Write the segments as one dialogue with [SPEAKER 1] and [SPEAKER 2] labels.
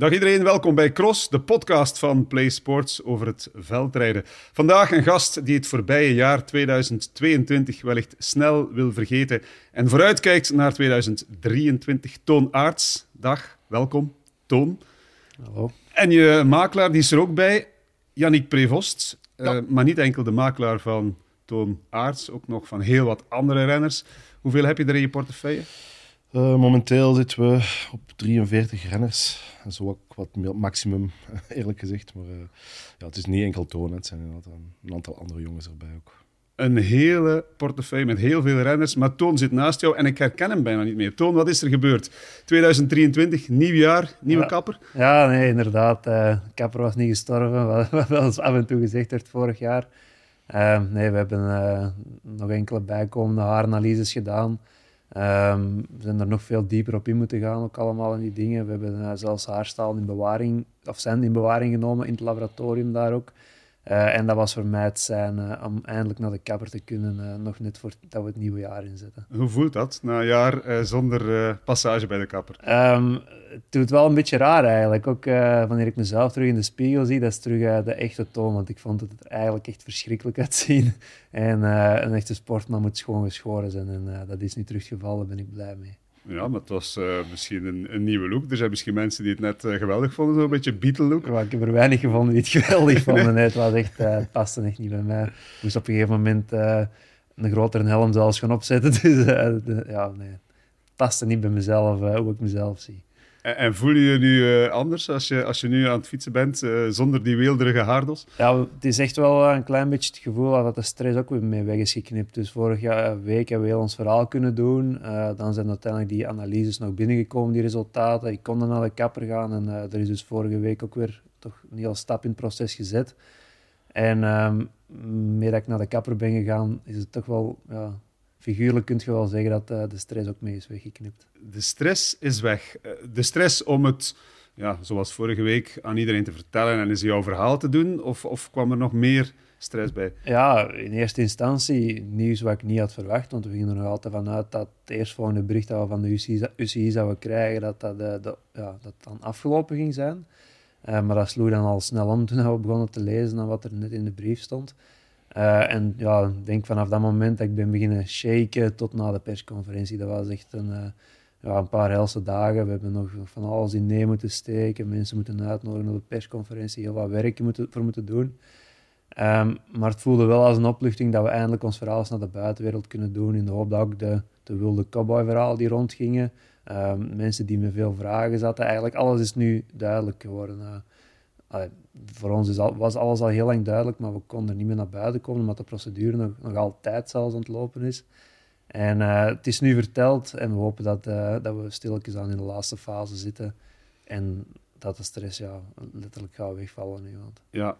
[SPEAKER 1] Dag iedereen, welkom bij Cross, de podcast van Play Sports over het veldrijden. Vandaag een gast die het voorbije jaar 2022 wellicht snel wil vergeten en vooruitkijkt naar 2023. Toon Aarts, dag, welkom. Toon.
[SPEAKER 2] Hallo.
[SPEAKER 1] En je makelaar die is er ook bij, Yannick Prevost. Uh, maar niet enkel de makelaar van Toon Aarts, ook nog van heel wat andere renners. Hoeveel heb je er in je portefeuille?
[SPEAKER 2] Uh, momenteel zitten we op 43 renners. Dat is ook wat maximum, eerlijk gezegd. Maar uh, ja, het is niet enkel Toon, het zijn inderdaad een aantal andere jongens erbij ook.
[SPEAKER 1] Een hele portefeuille met heel veel renners, maar Toon zit naast jou en ik herken hem bijna niet meer. Toon, wat is er gebeurd? 2023, nieuw jaar, nieuwe
[SPEAKER 2] ja.
[SPEAKER 1] kapper?
[SPEAKER 2] Ja, nee, inderdaad. Uh, kapper was niet gestorven, wat wel eens af en toe gezegd werd vorig jaar. Uh, nee, we hebben uh, nog enkele bijkomende haaranalyses gedaan. Um, we zijn er nog veel dieper op in moeten gaan, ook allemaal in die dingen. We hebben uh, zelfs haarstaal in bewaring, of zijn in bewaring genomen in het laboratorium daar ook. Uh, en dat was voor mij het zijn uh, om eindelijk naar de kapper te kunnen, nog net voordat we het nieuwe jaar inzetten.
[SPEAKER 1] Hoe voelt dat, na een jaar zonder passage bij de kapper?
[SPEAKER 2] Um, het doet wel een beetje raar eigenlijk. Ook wanneer ik mezelf terug in de spiegel zie, dat is terug de echte toon. Want ik vond het er eigenlijk echt verschrikkelijk uitzien. En een echte sportman moet schoon geschoren zijn. En dat is nu teruggevallen, daar ben ik blij mee.
[SPEAKER 1] Ja, maar het was uh, misschien een, een, nieuwe look. Er zijn misschien mensen die het net uh, geweldig vonden, zo'n beetje Beatle-look.
[SPEAKER 2] Ja, ik heb er weinig gevonden die het geweldig vonden. Nee, het, was echt, uh, het paste echt niet bij mij. Ik moest op een gegeven moment een grotere helm zelfs gaan opzetten. Dus de, ja, nee, het paste niet bij mezelf, hoe ik mezelf zie.
[SPEAKER 1] En, voel je je nu uh, anders als je, als je nu aan het fietsen bent, uh, zonder die weelderige haardels?
[SPEAKER 2] Ja, het is echt wel een klein beetje het gevoel dat de stress ook weer mee weg is geknipt. Dus vorige week hebben we heel ons verhaal kunnen doen. Dan zijn uiteindelijk die analyses nog binnengekomen, die resultaten. Ik kon dan naar de kapper gaan en er is dus vorige week ook weer toch een heel stap in het proces gezet. En um, meer dat ik naar de kapper ben gegaan, is het toch wel... figuurlijk kun je wel zeggen dat uh, de stress ook mee is weggeknipt.
[SPEAKER 1] De stress is weg. De stress om het, ja, zoals vorige week, aan iedereen te vertellen en eens jouw verhaal te doen? Of, of kwam er nog meer stress bij?
[SPEAKER 2] Ja, in eerste instantie nieuws wat ik niet had verwacht. Want we gingen er nog altijd vanuit dat het eerstvolgende bericht dat we van de UCI, UCI zouden krijgen, dat dat, de, de, ja, dat dan afgelopen ging zijn. Uh, maar dat sloeg dan al snel om toen we begonnen te lezen naar wat er net in de brief stond. Uh, en ja, ik denk vanaf dat moment dat ik ben beginnen shaken tot na de persconferentie. Dat was echt een, uh, ja, een paar helse dagen. We hebben nog van alles in neer moeten steken. Mensen moeten uitnodigen op de persconferentie. Heel wat werk moeten, voor moeten doen. Um, maar het voelde wel als een opluchting dat we eindelijk ons verhaal naar de buitenwereld kunnen doen. In de hoop dat ook de, de wilde cowboy-verhalen die rondgingen. Um, mensen die me veel vragen zaten. Eigenlijk alles is nu duidelijk geworden. Uh, Voor ons is al, was alles al heel lang duidelijk, maar we konden er niet meer naar buiten komen, omdat de procedure nog, nog altijd zelfs aan het lopen is. En uh, het is nu verteld en we hopen dat, uh, dat we stilletjes aan in de laatste fase zitten. En dat de stress ja, letterlijk gaat wegvallen nu.
[SPEAKER 1] Ja,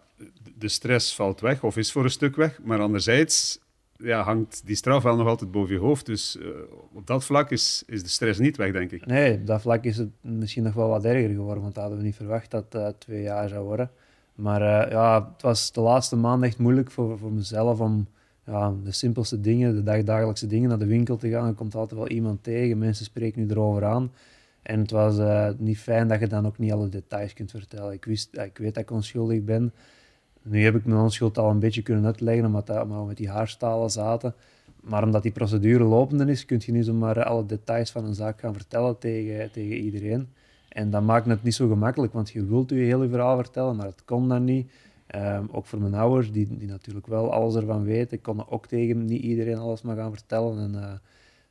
[SPEAKER 1] de stress valt weg of is voor een stuk weg, maar anderzijds ja, hangt die straf wel nog altijd boven je hoofd. Dus uh, op dat vlak is, is de stress niet weg, denk ik.
[SPEAKER 2] Nee, op dat vlak is het misschien nog wel wat erger geworden, want dat hadden we niet verwacht dat het twee jaar zou worden. Maar uh, ja, het was de laatste maand echt moeilijk voor, voor mezelf om ja, de simpelste dingen, de dagdagelijkse dingen, naar de winkel te gaan. Er komt altijd wel iemand tegen, mensen spreken nu erover aan. En het was niet fijn dat je dan ook niet alle details kunt vertellen. Ik, wist, ik weet dat ik onschuldig ben. Nu heb ik mijn onschuld al een beetje kunnen uitleggen, omdat, dat, we met die haarstalen zaten. Maar omdat die procedure lopende is, kun je niet zomaar alle details van een zaak gaan vertellen tegen, tegen iedereen. En dat maakt het niet zo gemakkelijk, want je wilt je hele verhaal vertellen, maar het kon dan niet. Um, ook voor mijn ouders, die, die natuurlijk wel alles ervan weten. Ik kon ook tegen niet iedereen alles maar gaan vertellen. En uh,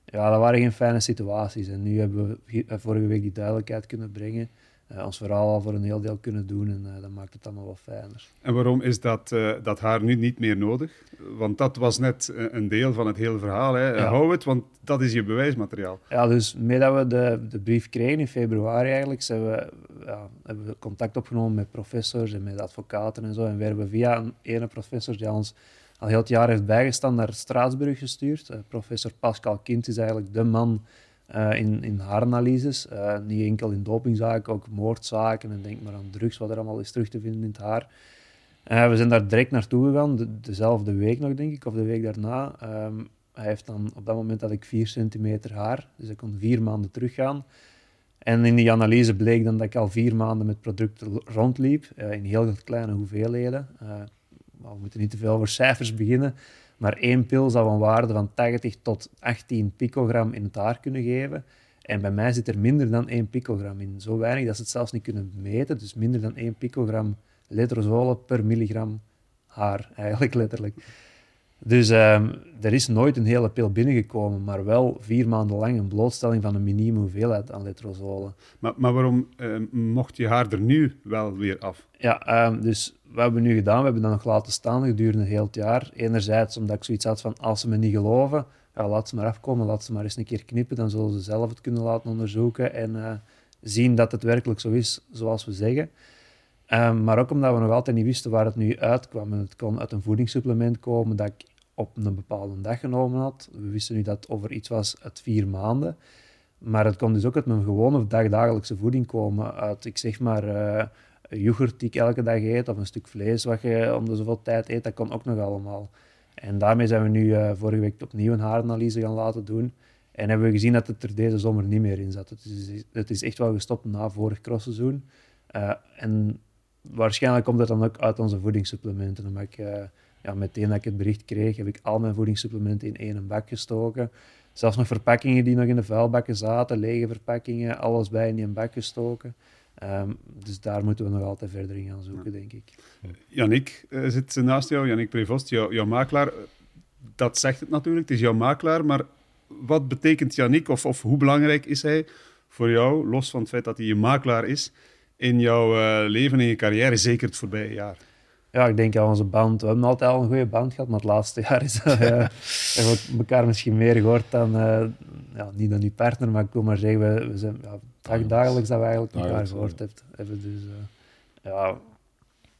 [SPEAKER 2] ja, dat waren geen fijne situaties. En nu hebben we vorige week die duidelijkheid kunnen brengen uh, ons verhaal al voor een heel deel kunnen doen en uh, dat maakt het allemaal wat fijner.
[SPEAKER 1] En waarom is dat, uh, dat haar nu niet meer nodig? Want dat was net een deel van het hele verhaal. Hè? Ja. Hou het, want dat is je bewijsmateriaal.
[SPEAKER 2] Ja, dus mee dat we de, de brief kregen in februari eigenlijk, zijn we, ja, hebben we contact opgenomen met professors en met advocaten en zo. En we hebben via een ene professor die ons al heel het jaar heeft bijgestaan naar Straatsburg gestuurd. professor Pascal Kind is eigenlijk de man uh, in, in haaranalyses. Uh, niet enkel in dopingzaken, ook moordzaken en denk maar aan drugs, wat er allemaal is terug te vinden in het haar. Uh, we zijn daar direct naartoe gegaan, de, dezelfde week nog, denk ik, of de week daarna. Um, hij heeft dan, op dat moment had ik 4 centimeter haar, dus ik kon vier maanden teruggaan. En in die analyse bleek dan dat ik al vier maanden met producten rondliep, in heel kleine hoeveelheden. Uh, we moeten niet te veel over cijfers beginnen, maar één pil zou een waarde van 80 tot 18 picogram in het haar kunnen geven. En bij mij zit er minder dan 1 picogram in. Zo weinig dat ze het zelfs niet kunnen meten. Dus minder dan 1 picogram letrozole per milligram haar, eigenlijk letterlijk. Dus um, er is nooit een hele pil binnengekomen, maar wel vier maanden lang een blootstelling van een minime hoeveelheid aan letrozole.
[SPEAKER 1] Maar, maar waarom uh, mocht je haar er nu wel weer af?
[SPEAKER 2] Ja, um, dus wat hebben we nu gedaan? We hebben dat nog laten staan gedurende heel het jaar. Enerzijds omdat ik zoiets had van, als ze me niet geloven, ja, laat ze maar afkomen, laat ze maar eens een keer knippen, dan zullen ze zelf het kunnen laten onderzoeken en uh, zien dat het werkelijk zo is zoals we zeggen. Um, maar ook omdat we nog altijd niet wisten waar het nu uitkwam. En het kon uit een voedingssupplement komen dat ik op een bepaalde dag genomen had. We wisten nu dat het over iets was uit vier maanden. Maar het kon dus ook uit mijn gewone dagdagelijkse voeding komen. Uit, ik zeg maar, uh, yoghurt die ik elke dag eet, of een stuk vlees wat je om de zoveel tijd eet, dat kon ook nog allemaal. En daarmee zijn we nu uh, vorige week opnieuw een haaranalyse gaan laten doen. En hebben we gezien dat het er deze zomer niet meer in zat. Het is, het is echt wel gestopt na vorig crossseizoen. Uh, en waarschijnlijk komt dat dan ook uit onze voedingssupplementen. Omdat ik ja, meteen dat ik het bericht kreeg, heb ik al mijn voedingssupplementen in één bak gestoken. Zelfs nog verpakkingen die nog in de vuilbakken zaten, lege verpakkingen, alles bij in een bak gestoken. Um, dus daar moeten we nog altijd verder in gaan zoeken, denk ik.
[SPEAKER 1] Jannik uh, zit naast jou, Jannik Prevost, jou, jouw makelaar. Dat zegt het natuurlijk, het is jouw makelaar, maar wat betekent Jannik of, of hoe belangrijk is hij voor jou, los van het feit dat hij je makelaar is, in jouw uh, leven en je carrière, zeker het voorbije jaar?
[SPEAKER 2] Ja, ik denk aan onze band. We hebben altijd al een goede band gehad, maar het laatste jaar is, uh, hebben we elkaar misschien meer gehoord dan, uh, ja, niet dan die partner, maar ik wil maar zeggen, we, we zijn ja, dag, dagelijks dat we eigenlijk elkaar gehoord ja. hebben. Dus ja, op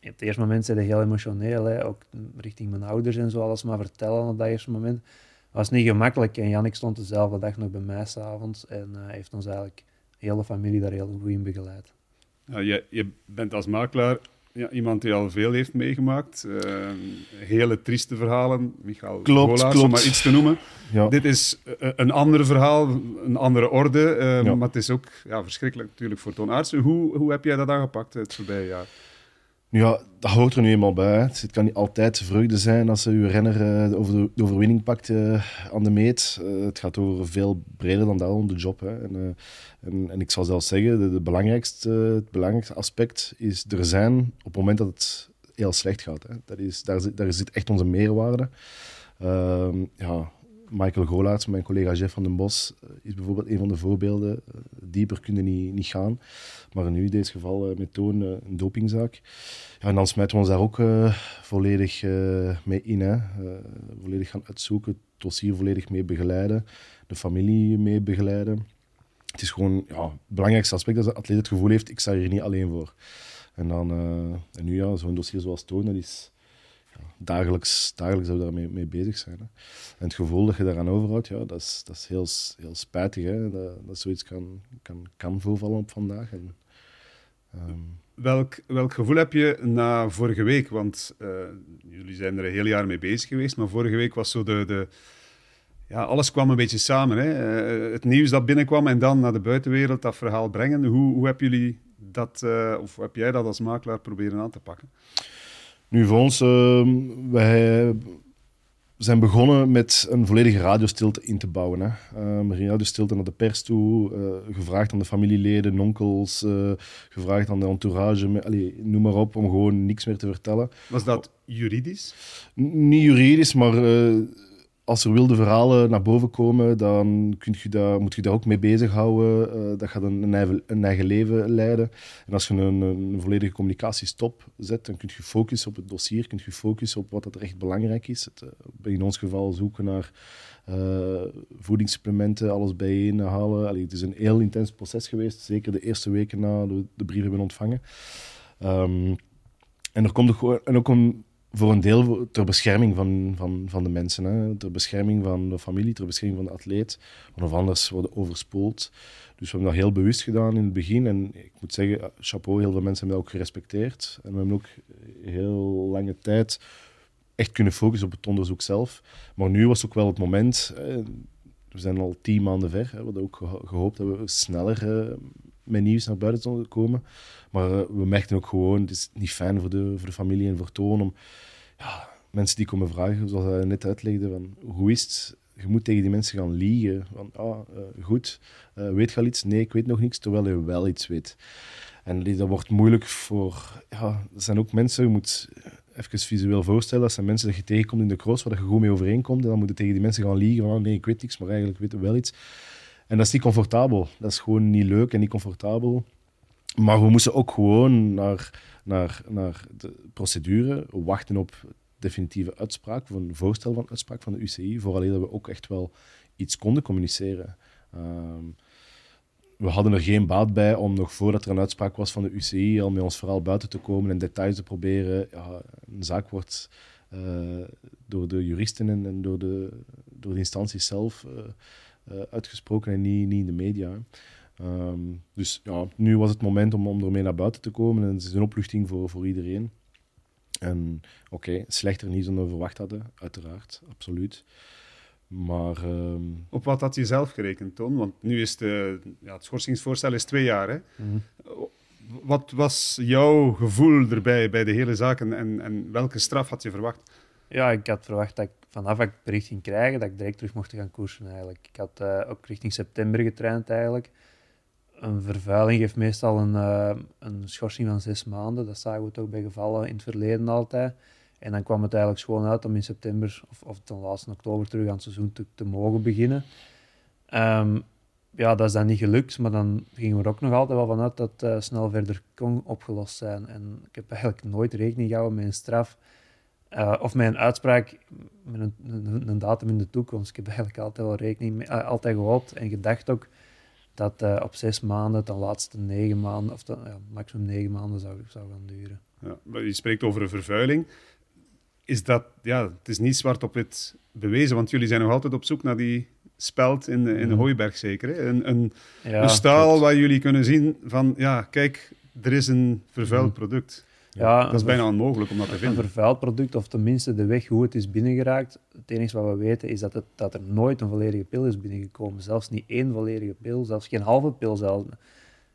[SPEAKER 2] het eerste moment zijn heel emotioneel, hè, ook richting mijn ouders en zo, alles maar vertellen op dat eerste moment. Het was niet gemakkelijk en Jannik stond dezelfde dag nog bij mij s'avonds en heeft ons eigenlijk, de hele familie daar heel goed in begeleid.
[SPEAKER 1] Je, je bent als makelaar ja, iemand die al veel heeft meegemaakt. Uh, hele trieste verhalen. Michael klopt, klopt. om maar iets te noemen. Ja. Dit is eh, een ander verhaal, een andere orde. Uh, ja. Maar het is ook ja, verschrikkelijk natuurlijk voor toonaartsen. Hoe, hoe heb jij dat aangepakt het voorbije jaar?
[SPEAKER 3] Ja, dat hoort er nu eenmaal bij. Het kan niet altijd vreugde zijn als uw renner uh, over de, overwinning pakt uh, aan de meet. Uh, het gaat over veel breder dan dat om de job. En, en, en, ik zal zelfs zeggen, de, belangrijkste, het belangrijkste aspect is er zijn op het moment dat het heel slecht gaat. Dat is, daar, zit, daar zit echt onze meerwaarde. Ehm, ja, Michael Golaerts, mijn collega Jeff van den Bos, is bijvoorbeeld een van de voorbeelden. dieper kunnen niet, niet gaan. Maar nu in dit geval uh, met Toon een dopingzaak. Ja, en dan smijten we ons daar ook volledig mee in. Hè. volledig gaan uitzoeken, het dossier volledig mee begeleiden, de familie mee begeleiden. Het is gewoon ja, het belangrijkste aspect dat de atleet het gevoel heeft, ik sta hier niet alleen voor. En, dan, en nu ja, zo'n dossier zoals Toon, dat is dagelijks, dagelijks we daarmee mee bezig zijn. Hè. En het gevoel dat je daaraan overhoudt, ja, dat is, dat is heel, heel spijtig. Hè. Dat, dat zoiets kan, kan, kan voorvallen op vandaag. En,
[SPEAKER 1] um... welk, welk gevoel heb je na vorige week? Want uh, jullie zijn er een heel jaar mee bezig geweest, maar vorige week was zo de... de ja, alles kwam een beetje samen. Hè? Uh, het nieuws dat binnenkwam en dan naar de buitenwereld dat verhaal brengen. Hoe, hoe hebben jullie dat, uh, of heb jij dat als makelaar proberen aan te pakken?
[SPEAKER 3] Nu, voor ons, uh, wij zijn begonnen met een volledige radiostilte in te bouwen. Hè. Een radiostilte naar de pers toe, uh, gevraagd aan de familieleden, onkels, uh, gevraagd aan de entourage, allee, noem maar op, om gewoon niks meer te vertellen.
[SPEAKER 1] Was dat juridisch?
[SPEAKER 3] N niet juridisch, maar als er wilde verhalen naar boven komen, dan kun je moet je daar ook mee bezighouden. Uh, dat gaat een, een, een, eigen, leven leiden. En als je een, een, volledige communicatiestop zet, dan kun je focussen op het dossier, kun je focussen op wat er echt belangrijk is. Het, uh, in ons geval zoeken naar uh, voedingssupplementen, alles bijeen halen. Allee, het is een heel intens proces geweest, zeker de eerste weken na de, de brief hebben ontvangen. Um, en er komt ook, en ook een voor een deel ter bescherming van, van, van de mensen. Hè. Ter bescherming van de familie, ter bescherming van de atleet. Want of anders worden overspoeld. Dus we hebben dat heel bewust gedaan in het begin. En ik moet zeggen, chapeau, heel veel mensen hebben dat ook gerespecteerd. En we hebben ook heel lange tijd echt kunnen focussen op het onderzoek zelf. Maar nu was ook wel het moment... we zijn al tien maanden ver. Hè, we hadden ook gehoopt dat we sneller met nieuws naar buiten te komen. Maar eh, we merkten ook gewoon, het is niet fijn voor de, voor de familie en voor Toon om ja, mensen die komen vragen, zoals hij net uitlegde, van hoe is het? Je moet tegen die mensen gaan liegen. Van, ah, eh, goed, uh, weet je al iets? Nee, ik weet nog niks, terwijl je wel iets weet. En dat wordt moeilijk voor... Ja, dat zijn ook mensen, je moet even visueel voorstellen, dat zijn mensen dat je tegenkomt in de cross, waar je goed mee overeenkomt, en dan moet je tegen die mensen gaan liegen van, oh, nee, ik weet niks, maar eigenlijk weet je wel iets. En dat is niet comfortabel. Dat is gewoon niet leuk en niet comfortabel. Maar we moesten ook gewoon naar, naar, naar de procedure wachten op definitieve uitspraak, of een voorstel van uitspraak van de UCI, vooral dat we ook echt wel iets konden communiceren. Ehm, we hadden er geen baat bij om nog voordat er een uitspraak was van de UCI al met ons verhaal buiten te komen en details te proberen. Ja, een zaak wordt uh, door de juristen en, door, de, door de instanties zelf uh, uitgesproken en niet, niet in de media. Um, dus ja, nu was het moment om, om ermee naar buiten te komen en het is een opluchting voor, voor iedereen. En oké, okay, slechter niet dan we verwacht hadden, uiteraard, absoluut. Maar, um...
[SPEAKER 1] Op wat had je zelf gerekend, Ton? Want nu is de, ja, het schorsingsvoorstel is twee jaar. Hè? Mm -hmm. Wat was jouw gevoel erbij bij de hele zaak en, en, en, welke straf had je verwacht?
[SPEAKER 2] Ja, ik had verwacht dat ik vanaf ik het bericht ging krijgen, dat ik direct terug mocht gaan koersen eigenlijk. Ik had uh, ook richting september getraind eigenlijk. Een vervuiling geeft meestal een, uh, een schorsing van zes maanden. Dat zagen we toch bij gevallen in het verleden altijd. En dan kwam het eigenlijk gewoon uit om in september of, of ten laatste oktober terug aan het seizoen te, te mogen beginnen. Um, ja, dat is dan niet gelukt, maar dan gingen we er ook nog altijd wel vanuit dat het uh, snel verder kon opgelost zijn. En ik heb eigenlijk nooit rekening gehouden met een straf uh, of een uitspraak met een, een, een, datum in de toekomst. Ik heb eigenlijk altijd wel rekening mee, uh, altijd gehoopt en gedacht ook dat op zes maanden, ten laatste negen maanden, of ja, maximum negen maanden zou, zou gaan duren.
[SPEAKER 1] Ja, je spreekt over een vervuiling is dat, ja, het is niet zwart op wit bewezen, want jullie zijn nog altijd op zoek naar die speld in de, in de Hooiberg zeker. Hè? Een, een, ja, een staal waar jullie kunnen zien van, ja, kijk, er is een vervuild mhm. product. Ja, dat is bijna onmogelijk om dat te vinden.
[SPEAKER 2] Een vervuild product, of tenminste de weg hoe het is binnengeraakt. Het enige wat we weten is dat, het, dat er nooit een volledige pil is binnengekomen. Zelfs niet één volledige pil, zelfs geen halve pil. Zelfs.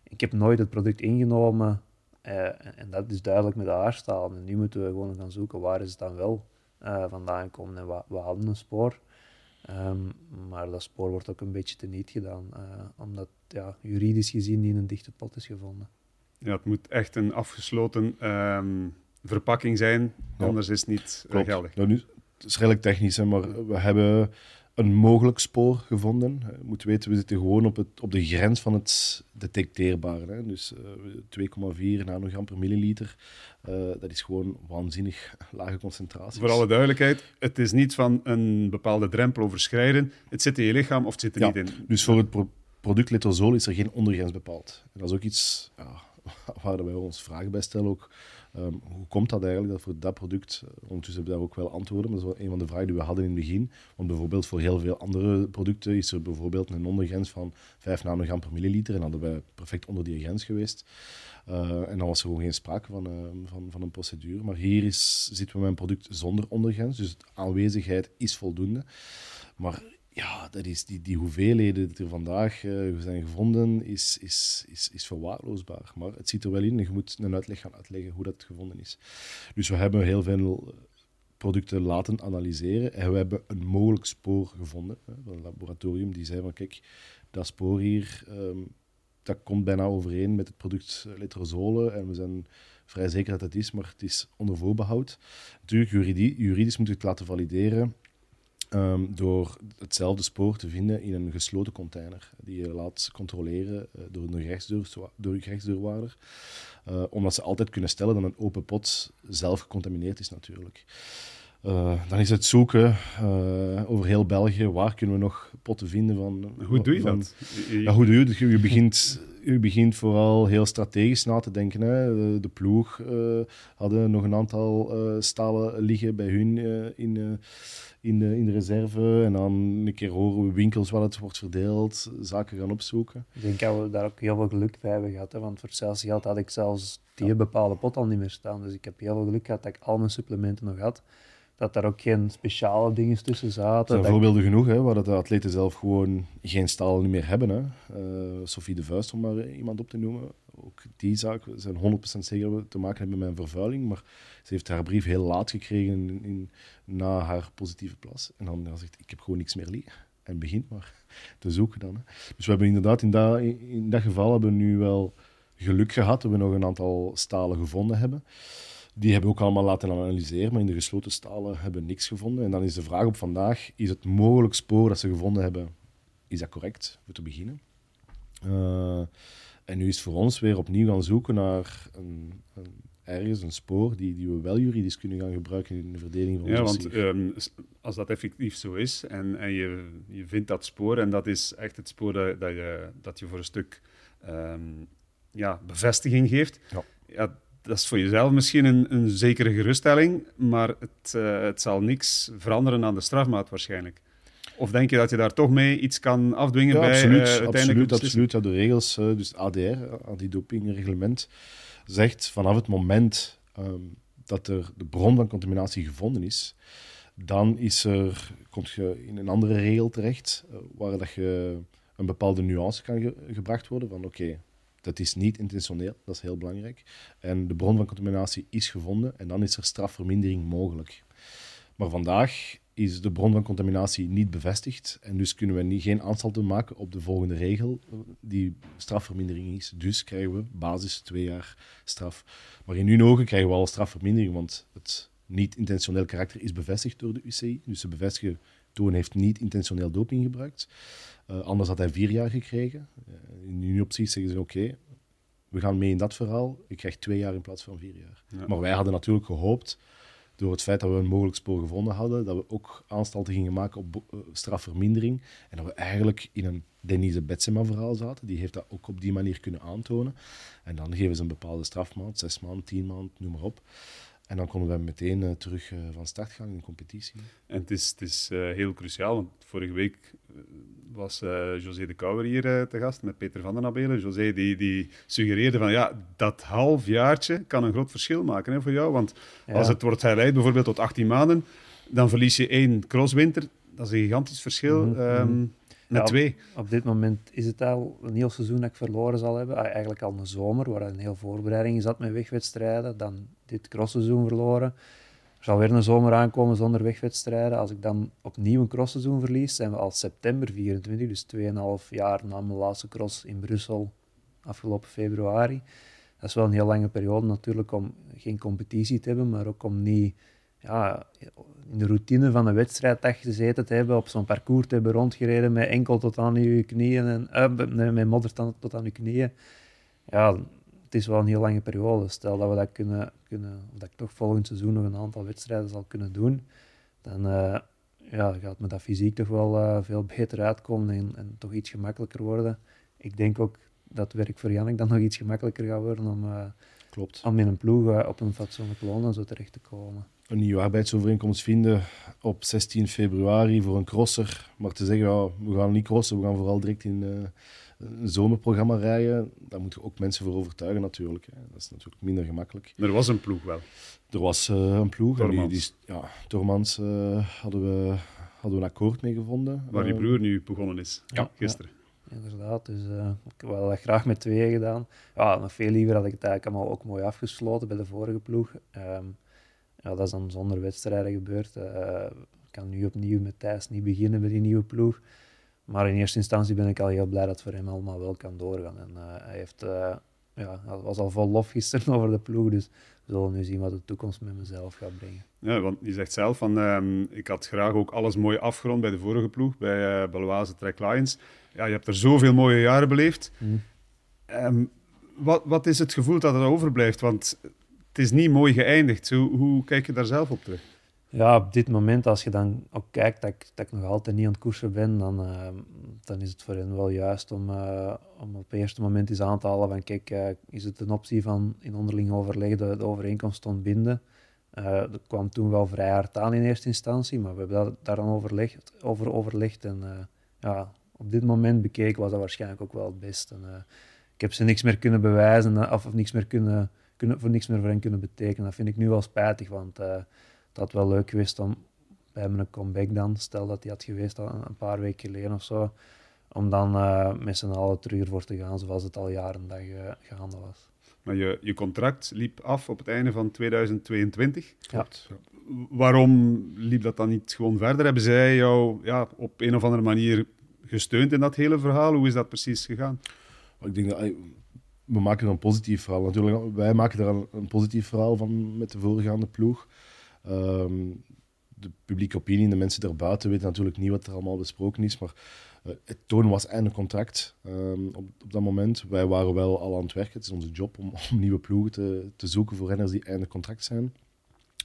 [SPEAKER 2] Ik heb nooit het product ingenomen uh, en dat is duidelijk met de haarstaal. En nu moeten we gewoon gaan zoeken waar is het dan wel uh, vandaan komen. En we, we hadden een spoor, um, maar dat spoor wordt ook een beetje teniet gedaan, uh, omdat ja, juridisch gezien niet in een dichte pot is gevonden.
[SPEAKER 1] Ja, het moet echt een afgesloten um, verpakking zijn, ja. anders is het niet geldig.
[SPEAKER 3] Nou, nu, het is redelijk technisch, hè, maar we hebben een mogelijk spoor gevonden. Je moet weten, we zitten gewoon op, het, op de grens van het detecteerbare. Hè. Dus uh, 2,4 nanogram per milliliter. Uh, dat is gewoon waanzinnig lage concentraties.
[SPEAKER 1] Voor alle duidelijkheid, het is niet van een bepaalde drempel overschrijden. Het zit in je lichaam of het zit er
[SPEAKER 3] ja,
[SPEAKER 1] niet in.
[SPEAKER 3] Dus voor het pro product letrozol is er geen ondergrens bepaald. En dat is ook iets ja, waar wij ons vragen bij stellen. Ook Um, hoe komt dat eigenlijk dat voor dat product, eh, ondertussen hebben we daar ook wel antwoorden, maar dat is wel een van de vragen die we hadden in het begin. Want bijvoorbeeld voor heel veel andere producten is er bijvoorbeeld een ondergrens van 5 nanogram per milliliter en hadden wij perfect onder die grens geweest. Uh, en dan was er gewoon geen sprake van, uh, van, van een procedure. Maar hier is, zitten we met een product zonder ondergrens, dus de aanwezigheid is voldoende. Maar ja, dat is die, die hoeveelheden die er vandaag uh, zijn gevonden, is, is, is, is verwaarloosbaar. Maar het zit er wel in en je moet een uitleg gaan uitleggen hoe dat gevonden is. Dus we hebben heel veel eh, producten laten analyseren en we hebben een mogelijk spoor gevonden. Hè, van een laboratorium die zei van kijk, dat spoor hier, um, dat komt bijna overeen met het product letrozole en we zijn vrij zeker dat het is, maar het is onder voorbehoud. Natuurlijk, juridisch, juridisch moet je het laten valideren Um, door hetzelfde spoor te vinden in een gesloten container die je laat controleren uh, door een gerechtsdeur, door. Uh, omdat ze altijd kunnen stellen dat een open pot zelf gecontamineerd is natuurlijk. Uh, dan is het zoeken over heel België, waar kunnen we nog potten vinden van...
[SPEAKER 1] Hoe doe je
[SPEAKER 3] van,
[SPEAKER 1] dat?
[SPEAKER 3] Ja, hoe doe je dat? Je begint u begint vooral heel strategisch na te denken. Hè. De, ploeg uh, hadden nog een aantal uh, stalen liggen bij hun uh, in, in, de, in de reserve. En dan een keer horen we winkels waar het wordt verdeeld, zaken gaan opzoeken.
[SPEAKER 2] Ik denk dat we daar ook heel veel geluk bij hebben gehad. Hè. Want voor hetzelfde geld had ik zelfs die ja. bepaalde pot al niet meer staan. Dus ik heb heel veel geluk gehad dat ik al mijn supplementen nog had. Dat daar ook geen speciale dingen tussen
[SPEAKER 3] Er
[SPEAKER 2] zaten.
[SPEAKER 3] zijn
[SPEAKER 2] Dat-
[SPEAKER 3] voorbeelden genoeg, hè, waar dat de atleten zelf gewoon geen stalen meer hebben. Hè. Eh, Sophie de Vuist, om maar iemand op te noemen. Ook die zaak, we zijn 100% zeker dat we te maken hebben met een vervuiling. Maar ze heeft haar brief heel laat gekregen in, in- na haar positieve plas. En dan dan zegt ik heb gewoon niks meer liggen. En begint maar te zoeken dan. Hè. Dus we hebben inderdaad in dat, in dat geval hebben we nu wel geluk gehad dat we nog een aantal stalen gevonden hebben. Die hebben we ook allemaal laten analyseren, maar in de gesloten stalen hebben we niks gevonden. En dan is de vraag op vandaag, is het mogelijk spoor dat ze gevonden hebben, is dat correct, voor te beginnen? Eh, en nu is voor ons weer opnieuw gaan zoeken naar een, een, ergens een spoor die, die we wel juridisch kunnen gaan gebruiken in de verdeling van
[SPEAKER 1] Ja,
[SPEAKER 3] ons
[SPEAKER 1] want
[SPEAKER 3] dossier.
[SPEAKER 1] ehm, als dat effectief zo is en, en je, je vindt dat spoor en dat is echt het spoor dat, dat, je, dat je voor een stuk ehm, ja, bevestiging geeft,
[SPEAKER 3] Ja.
[SPEAKER 1] ja, dat is voor jezelf misschien een, een zekere geruststelling, maar het, eh, het zal niks veranderen aan de strafmaat waarschijnlijk. Of denk je dat je daar toch mee iets kan afdwingen
[SPEAKER 3] Ja,
[SPEAKER 1] bij
[SPEAKER 3] absoluut.
[SPEAKER 1] eh, uiteindelijk
[SPEAKER 3] absoluut, absoluut. Ja, de regels, eh, dus ADR, antidopingreglement, zegt vanaf het moment ehm, dat er de bron van contaminatie gevonden is, dan is er, komt je in een andere regel terecht, waar dat je een bepaalde nuance kan ge- gebracht worden van oké, dat is niet intentioneel, dat is heel belangrijk. En de bron van contaminatie is gevonden en dan is er strafvermindering mogelijk. Maar vandaag is de bron van contaminatie niet bevestigd en dus kunnen we niet, geen aanstalten maken op de volgende regel, die strafvermindering is. Dus krijgen we basis twee jaar straf. Maar in hun ogen krijgen we al strafvermindering, want het niet-intentioneel karakter is bevestigd door de UCI. Dus ze bevestigen, Toon heeft niet intentioneel doping gebruikt. Eh, anders had hij vier jaar gekregen. Eh, in hun optie zeggen ze, oké, we gaan mee in dat verhaal. Ik krijg twee jaar in plaats van vier jaar.
[SPEAKER 1] Ja.
[SPEAKER 3] Maar wij hadden natuurlijk gehoopt, door het feit dat we een mogelijk spoor gevonden hadden, dat we ook aanstalten gingen maken op eh, strafvermindering. En dat we eigenlijk in een Denise Betsema-verhaal zaten. Die heeft dat ook op die manier kunnen aantonen. En dan geven ze een bepaalde strafmaand, zes maanden, tien maanden, noem maar op. En dan konden we meteen eh, terug eh, van start gaan in de competitie.
[SPEAKER 1] En het is, het is eh, heel cruciaal, want vorige week was José de Kouwer hier te gast met Peter van den Abelen. José die, die suggereerde van ja, dat halfjaartje kan een groot verschil maken hè, voor jou. Want
[SPEAKER 2] Ja.
[SPEAKER 1] als het wordt herleid bijvoorbeeld tot 18 maanden, dan verlies je één crosswinter. Dat is een gigantisch verschil
[SPEAKER 2] Mhm,
[SPEAKER 1] ehm,
[SPEAKER 2] mhm.
[SPEAKER 1] Met
[SPEAKER 2] Ja,
[SPEAKER 1] twee.
[SPEAKER 2] Op dit moment is het al een heel seizoen dat ik verloren zal hebben. Ah, Eigenlijk al een zomer, waar een heel voorbereiding zat met wegwedstrijden. Dan dit crossseizoen verloren. Er zal weer een zomer aankomen zonder wegwedstrijden. Als ik dan opnieuw een crossseizoen verlies, zijn we al september 24, dus 2,5 jaar na mijn laatste cross in Brussel, afgelopen februari. Dat is wel een heel lange periode natuurlijk om geen competitie te hebben, maar ook om niet ja, in de routine van een wedstrijddag gezeten te hebben, op zo'n parcours te hebben rondgereden met enkel tot aan je knieën en modder tot, aan je knieën. Ja, het is wel een heel lange periode. Stel dat we dat kunnen, kunnen of dat ik toch volgend seizoen nog een aantal wedstrijden zal kunnen doen, dan eh, ja, gaat me dat fysiek toch wel eh, veel beter uitkomen en, en toch iets gemakkelijker worden. Ik denk ook dat werk voor Jannik dan nog iets gemakkelijker gaat worden om,
[SPEAKER 3] Klopt.
[SPEAKER 2] om in een ploeg eh, op een fatsoenlijk loon en zo terecht te komen.
[SPEAKER 3] Een nieuwe arbeidsovereenkomst vinden op 16 februari voor een crosser. Maar te zeggen, ja, we gaan niet crossen, we gaan vooral direct in eh, een zomerprogramma rijden. Daar moeten we ook mensen voor overtuigen natuurlijk. Hè. Dat is natuurlijk minder gemakkelijk.
[SPEAKER 1] Er was een ploeg wel.
[SPEAKER 3] Er was eh, een ploeg. en die,
[SPEAKER 1] Tormans.
[SPEAKER 3] die, ja, Tormans eh, hadden, we, hadden we een akkoord mee gevonden.
[SPEAKER 1] Waar je broer nu begonnen is,
[SPEAKER 2] Ja,
[SPEAKER 1] gisteren.
[SPEAKER 2] Inderdaad, dus eh, ik heb wel dat graag met tweeën gedaan. Ja, nog veel liever had ik het eigenlijk allemaal ook mooi afgesloten bij de vorige ploeg. Ehm, ja, dat is dan zonder wedstrijden gebeurd. Eh, ik kan nu opnieuw met Thijs niet beginnen bij die nieuwe ploeg. Maar in eerste instantie ben ik al heel blij dat het voor hem allemaal wel kan doorgaan. En eh, hij heeft, ja, was al vol lof gisteren over de ploeg, dus we zullen nu zien wat de toekomst met mezelf gaat brengen.
[SPEAKER 1] Ja, want je zegt zelf van, ehm, ik had graag ook alles mooi afgerond bij de vorige ploeg, bij uh, Baloise Trek Lions. Ja, je hebt er zoveel mooie jaren beleefd.
[SPEAKER 2] Hm.
[SPEAKER 1] Ehm, wat, wat is het gevoel dat er overblijft? Want het is niet mooi geëindigd. Hoe, hoe kijk je daar zelf op terug?
[SPEAKER 2] Ja, op dit moment, als je dan ook kijkt dat ik, dat ik nog altijd niet aan het koersen ben, dan, eh, dan is het voor hen wel juist om, eh, om op het eerste moment eens aan te halen van kijk, eh, is het een optie van in onderling overleg de, overeenkomst te ontbinden. Dat kwam toen wel vrij hard aan in eerste instantie, maar we hebben daar dan overlegd, over overlegd. En ja, op dit moment bekeken was dat waarschijnlijk ook wel het beste. En, ik heb ze niks meer kunnen bewijzen of, of niks meer kunnen, kunnen, voor niks meer voor hen kunnen betekenen. Dat vind ik nu wel spijtig, want... eh, het had wel leuk geweest om bij mijn comeback dan, stel dat die had geweest al een paar weken geleden of zo, om dan uh, met z'n allen terug ervoor te gaan zoals het al jaren dag uh, gaande was.
[SPEAKER 1] Maar je, je contract liep af op het einde van 2022.
[SPEAKER 2] Ja.
[SPEAKER 1] Waarom liep dat dan niet gewoon verder? Hebben zij jou ja, op een of andere manier gesteund in dat hele verhaal? Hoe is dat precies gegaan?
[SPEAKER 3] Ik denk dat we maken er een positief verhaal. Natuurlijk, wij maken er een, een positief verhaal van met de voorgaande ploeg. Um, de publieke opinie, de mensen daarbuiten weten natuurlijk niet wat er allemaal besproken is, maar uh, het toon was einde contract um, op, op, dat moment. Wij waren wel al aan het werken. Het is onze job om, om nieuwe ploegen te, te, zoeken voor renners die einde contract zijn.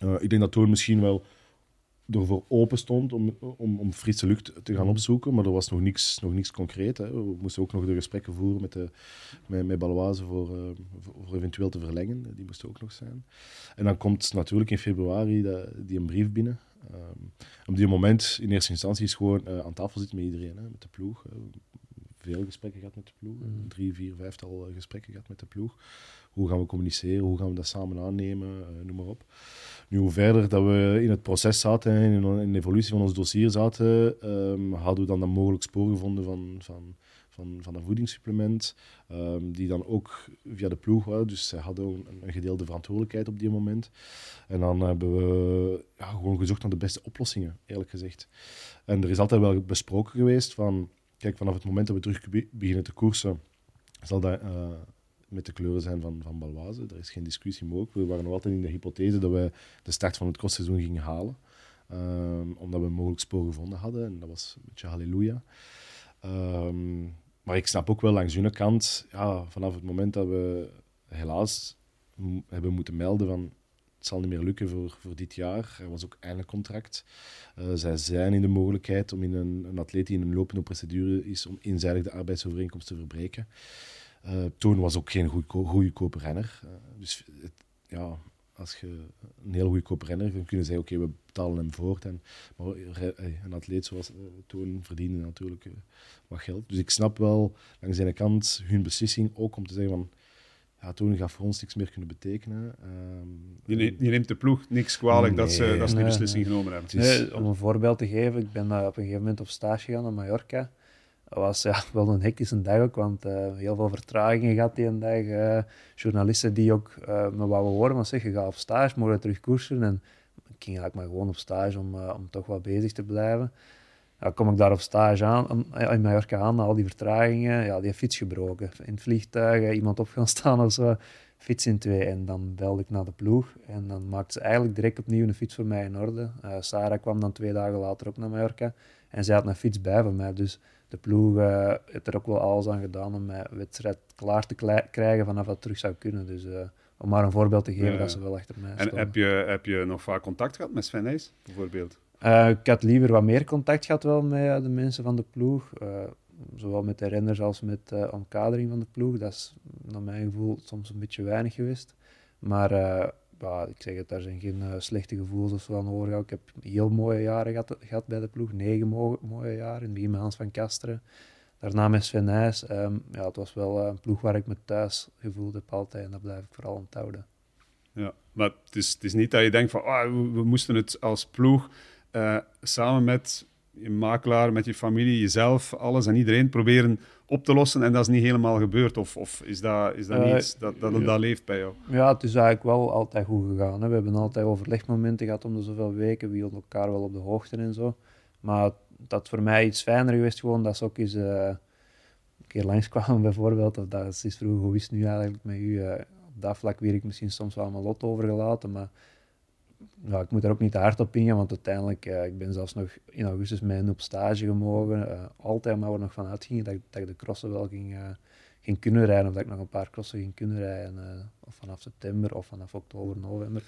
[SPEAKER 3] Uh, ik denk dat toon misschien wel ervoor open stond om, om, om frisse lucht te gaan opzoeken, maar er was nog niks, nog niks concreet. Hè. We moesten ook nog de gesprekken voeren met, de, met, met Baloise voor, uh, voor, eventueel te verlengen. Die moesten ook nog zijn. En dan komt natuurlijk in februari de, die een brief binnen. Um, op die moment, in eerste instantie, is gewoon uh, aan tafel zitten met iedereen, hè, met de ploeg. Uh, veel gesprekken gehad met de ploeg. Mm. Drie, vier, vijftal gesprekken gehad met de ploeg. Hoe gaan we communiceren? Hoe gaan we dat samen aannemen? noem maar op. Nu, hoe verder dat we in het proces zaten en in, de evolutie van ons dossier zaten, um, hadden we dan, dan mogelijk spoor gevonden van, van, van, van een voedingssupplement, um, die dan ook via de ploeg was. Dus zij hadden een, gedeelde verantwoordelijkheid op die moment. En dan hebben we ja, gewoon gezocht naar de beste oplossingen, eerlijk gezegd. En er is altijd wel besproken geweest van, kijk, vanaf het moment dat we terug beginnen te koersen, zal dat... Uh, met de kleuren zijn van, van Balwaze. Er is geen discussie mogelijk. We waren nog altijd in de hypothese dat we de start van het crossseizoen gingen halen. Um, omdat we mogelijk spoor gevonden hadden. En dat was een beetje halleluja. Um, maar ik snap ook wel langs hun kant, ja, vanaf het moment dat we helaas hebben moeten melden van het zal niet meer lukken voor, voor dit jaar. Er was ook eindelijk contract. Uh, zij zijn in de mogelijkheid om in een, een atleet die in een lopende procedure is om eenzijdig de arbeidsovereenkomst te verbreken. Uh, Toon was ook geen goedkope renner. Uh, dus het, ja, als je een heel goedkope renner dan kunnen zeggen, oké, okay, we betalen hem voort. En, maar een atleet zoals uh, Toon verdiende natuurlijk wat geld. Dus ik snap wel langs de ene kant hun beslissing ook om te zeggen van ja, Toon gaat voor ons niks meer kunnen betekenen. Um,
[SPEAKER 1] je, neemt, je, neemt, de ploeg niks kwalijk nee, dat ze, dat ze die beslissing nee. genomen hebben.
[SPEAKER 2] Nee, om een voorbeeld te geven, ik ben op een gegeven moment op stage gegaan naar Mallorca. Was ja, wel een hectische dag ook, want uh, heel veel vertragingen gehad die een dag. Uh, journalisten die ook uh, me wouden horen, maar zeg, je gaat op stage, morgen terug koersen. En ik ging eigenlijk maar gewoon op stage om, om toch wat bezig te blijven. Ja, kom ik daar op stage aan, in Mallorca aan, al die vertragingen, ja, die fiets gebroken. In het vliegtuig, iemand op gaan staan of zo, fiets in twee. En dan belde ik naar de ploeg en dan maakte ze eigenlijk direct opnieuw een fiets voor mij in orde. Sarah kwam dan twee dagen later ook naar Mallorca en zij had een fiets bij voor mij, dus de ploeg uh, heeft er ook wel alles aan gedaan om mijn wedstrijd klaar te krijgen vanaf dat het terug zou kunnen. Dus uh, om maar een voorbeeld te geven, ja. dat ze wel achter mij
[SPEAKER 1] En heb je, heb je nog vaak contact gehad met Sven bijvoorbeeld?
[SPEAKER 2] Uh, ik had liever wat meer contact gehad wel met de mensen van de ploeg. zowel met de renners als met de omkadering van de ploeg. Dat is naar mijn gevoel soms een beetje weinig geweest. Maar ja, ik zeg het, daar zijn geen uh, slechte gevoelens of zo aan. Ik heb heel mooie jaren gehad, gehad bij de ploeg, negen mooie, jaren. In het begin met Hans van Kasteren, daarna met Sven Nijs. Um, ja, het was wel uh, een ploeg waar ik me thuis gevoeld heb altijd en dat blijf ik vooral onthouden.
[SPEAKER 1] Ja, maar het is, het is niet dat je denkt van oh, we, moesten het als ploeg uh, samen met je makelaar, met je familie, jezelf, alles en iedereen proberen op te lossen en dat is niet helemaal gebeurd? Of, of is dat, is dat uh, niet dat, dat, dat leeft bij jou?
[SPEAKER 2] Ja, het is eigenlijk wel altijd goed gegaan. Hè. We hebben altijd overlegmomenten gehad om de zoveel weken. We hielden elkaar wel op de hoogte en zo. Maar dat voor mij iets fijner geweest gewoon dat ze ook eens uh, een keer langskwamen bijvoorbeeld. Of dat is vroeger, hoe is het nu eigenlijk met u? Uh, op dat vlak weer ik misschien soms wel mijn lot overgelaten, maar ja, ik moet er ook niet te hard op ingaan, want uiteindelijk, uh, ik ben zelfs nog in augustus mijn op stage gemogen. Uh, altijd maar we nog van uitgingen dat, dat ik de crossen wel ging, uh, ging kunnen rijden, of dat ik nog een paar crossen ging kunnen rijden. of vanaf september of vanaf oktober, november.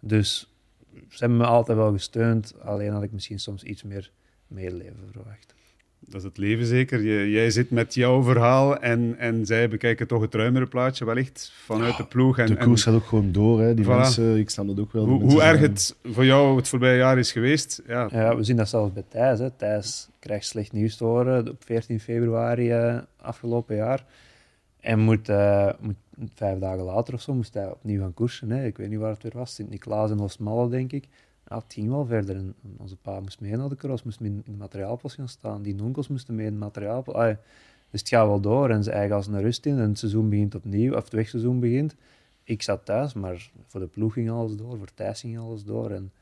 [SPEAKER 2] Dus ze hebben me altijd wel gesteund, alleen had ik misschien soms iets meer medeleven verwacht
[SPEAKER 1] dat is het leven zeker. Je, jij zit met jouw verhaal en, en zij bekijken toch het ruimere plaatje wellicht vanuit de ploeg. En,
[SPEAKER 3] de koers gaat ook gewoon door. Hè. Die voilà. mensen, ik snap dat ook wel.
[SPEAKER 1] Hoe, hoe erg het voor jou het voorbije jaar is geweest. Ja.
[SPEAKER 2] ja we zien dat zelfs bij Thijs. Hè. Thijs krijgt slecht nieuws te horen op 14 februari uh, afgelopen jaar. En moet, uh, moet, vijf dagen later of zo moest hij opnieuw gaan koersen. Hè. Ik weet niet waar het weer was. Sint-Niklaas en Oostmalle, denk ik. Ja, het ging wel verder. En onze pa moest mee naar de cross, moest in, in de materiaalpost gaan staan. Die onkels moesten mee in de materiaalpost. dus het gaat wel door en ze eigenlijk als een rust in en het seizoen begint opnieuw, of het wegseizoen begint. Ik zat thuis, maar voor de ploeg ging alles door, voor Thijs ging alles door. En